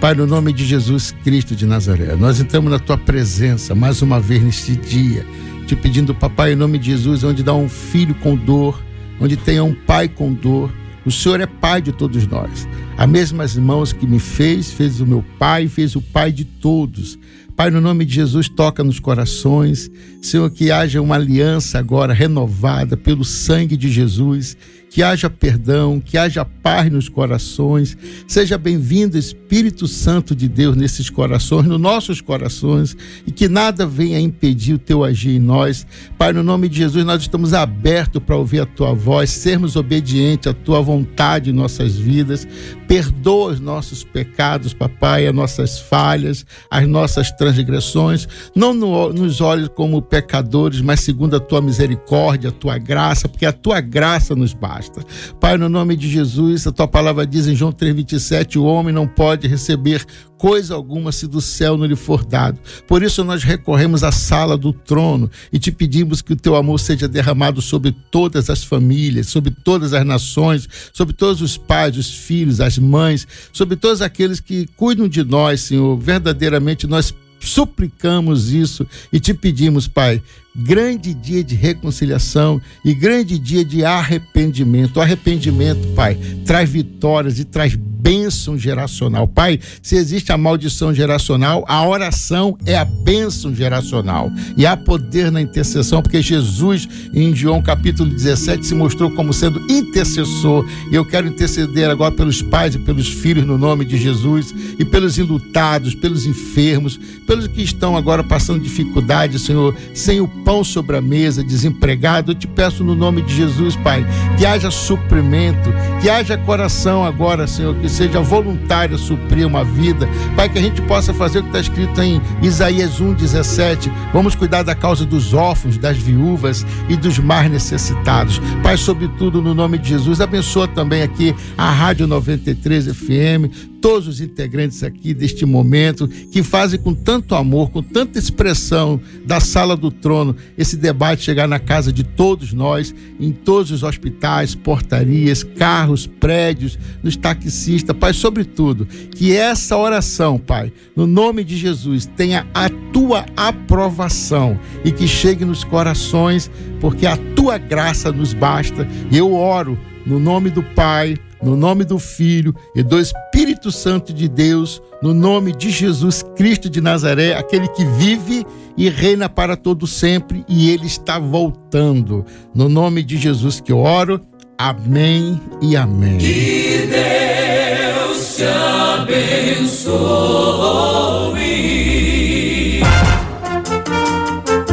Pai, no nome de Jesus Cristo de Nazaré, nós entramos na tua presença mais uma vez neste dia, te pedindo, papai, em nome de Jesus, onde dá um filho com dor, onde tenha um pai com dor. O Senhor é pai de todos nós. As mesmas mãos que me fez, fez o meu pai, fez o pai de todos. Pai, no nome de Jesus, toca nos corações. Senhor, que haja uma aliança agora renovada pelo sangue de Jesus que haja perdão, que haja paz nos corações. Seja bem-vindo, Espírito Santo de Deus, nesses corações, nos nossos corações, e que nada venha impedir o teu agir em nós. Pai, no nome de Jesus, nós estamos abertos para ouvir a tua voz, sermos obedientes à tua vontade em nossas vidas. Perdoa os nossos pecados, papai, as nossas falhas, as nossas transgressões. Não nos olhe como pecadores, mas segundo a tua misericórdia, a tua graça, porque a tua graça nos basta. Pai, no nome de Jesus, a tua palavra diz em João 3,27: o homem não pode receber coisa alguma se do céu não lhe for dado. Por isso nós recorremos à sala do trono e te pedimos que o teu amor seja derramado sobre todas as famílias, sobre todas as nações, sobre todos os pais, os filhos, as mães, sobre todos aqueles que cuidam de nós, Senhor. Verdadeiramente nós suplicamos isso e te pedimos, Pai, grande dia de reconciliação e grande dia de arrependimento. O arrependimento, Pai, traz vitórias e traz bênção geracional. Pai, se existe a maldição geracional, a oração é a bênção geracional. E há poder na intercessão, porque Jesus, em João capítulo 17, se mostrou como sendo intercessor. E eu quero interceder agora pelos pais e pelos filhos no nome de Jesus e pelos enlutados, pelos enfermos, pelos que estão agora passando dificuldade, Senhor, sem o pão sobre a mesa, desempregado. Eu te peço no nome de Jesus, Pai, que haja suprimento, que haja coração agora, Senhor, que seja voluntário suprir uma vida. Pai, que a gente possa fazer o que está escrito em Isaías 1, 17. Vamos cuidar da causa dos órfãos, das viúvas e dos mais necessitados. Pai, sobretudo no nome de Jesus, abençoa também aqui a Rádio 93 FM, todos os integrantes aqui deste momento que fazem com tanto amor, com tanta expressão da sala do trono, esse debate chegar na casa de todos nós, em todos os hospitais, portarias, carros, prédios, nos taxistas, Pai, sobretudo, que essa oração, Pai, no nome de Jesus, tenha a tua aprovação e que chegue nos corações, porque a tua graça nos basta. E eu oro no nome do Pai, no nome do Filho e do Espírito Santo de Deus, no nome de Jesus Cristo de Nazaré, aquele que vive e reina para todo sempre e ele está voltando. No nome de Jesus que eu oro. Amém e amém. Que Deus te abençoe.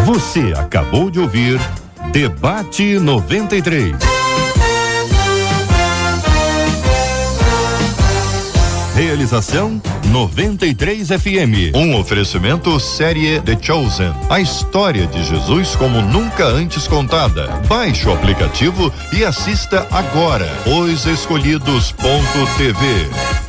Você acabou de ouvir Debate 93. Realização 93 FM. Um oferecimento série The Chosen. A história de Jesus como nunca antes contada. Baixe o aplicativo e assista agora. Os Escolhidos.tv.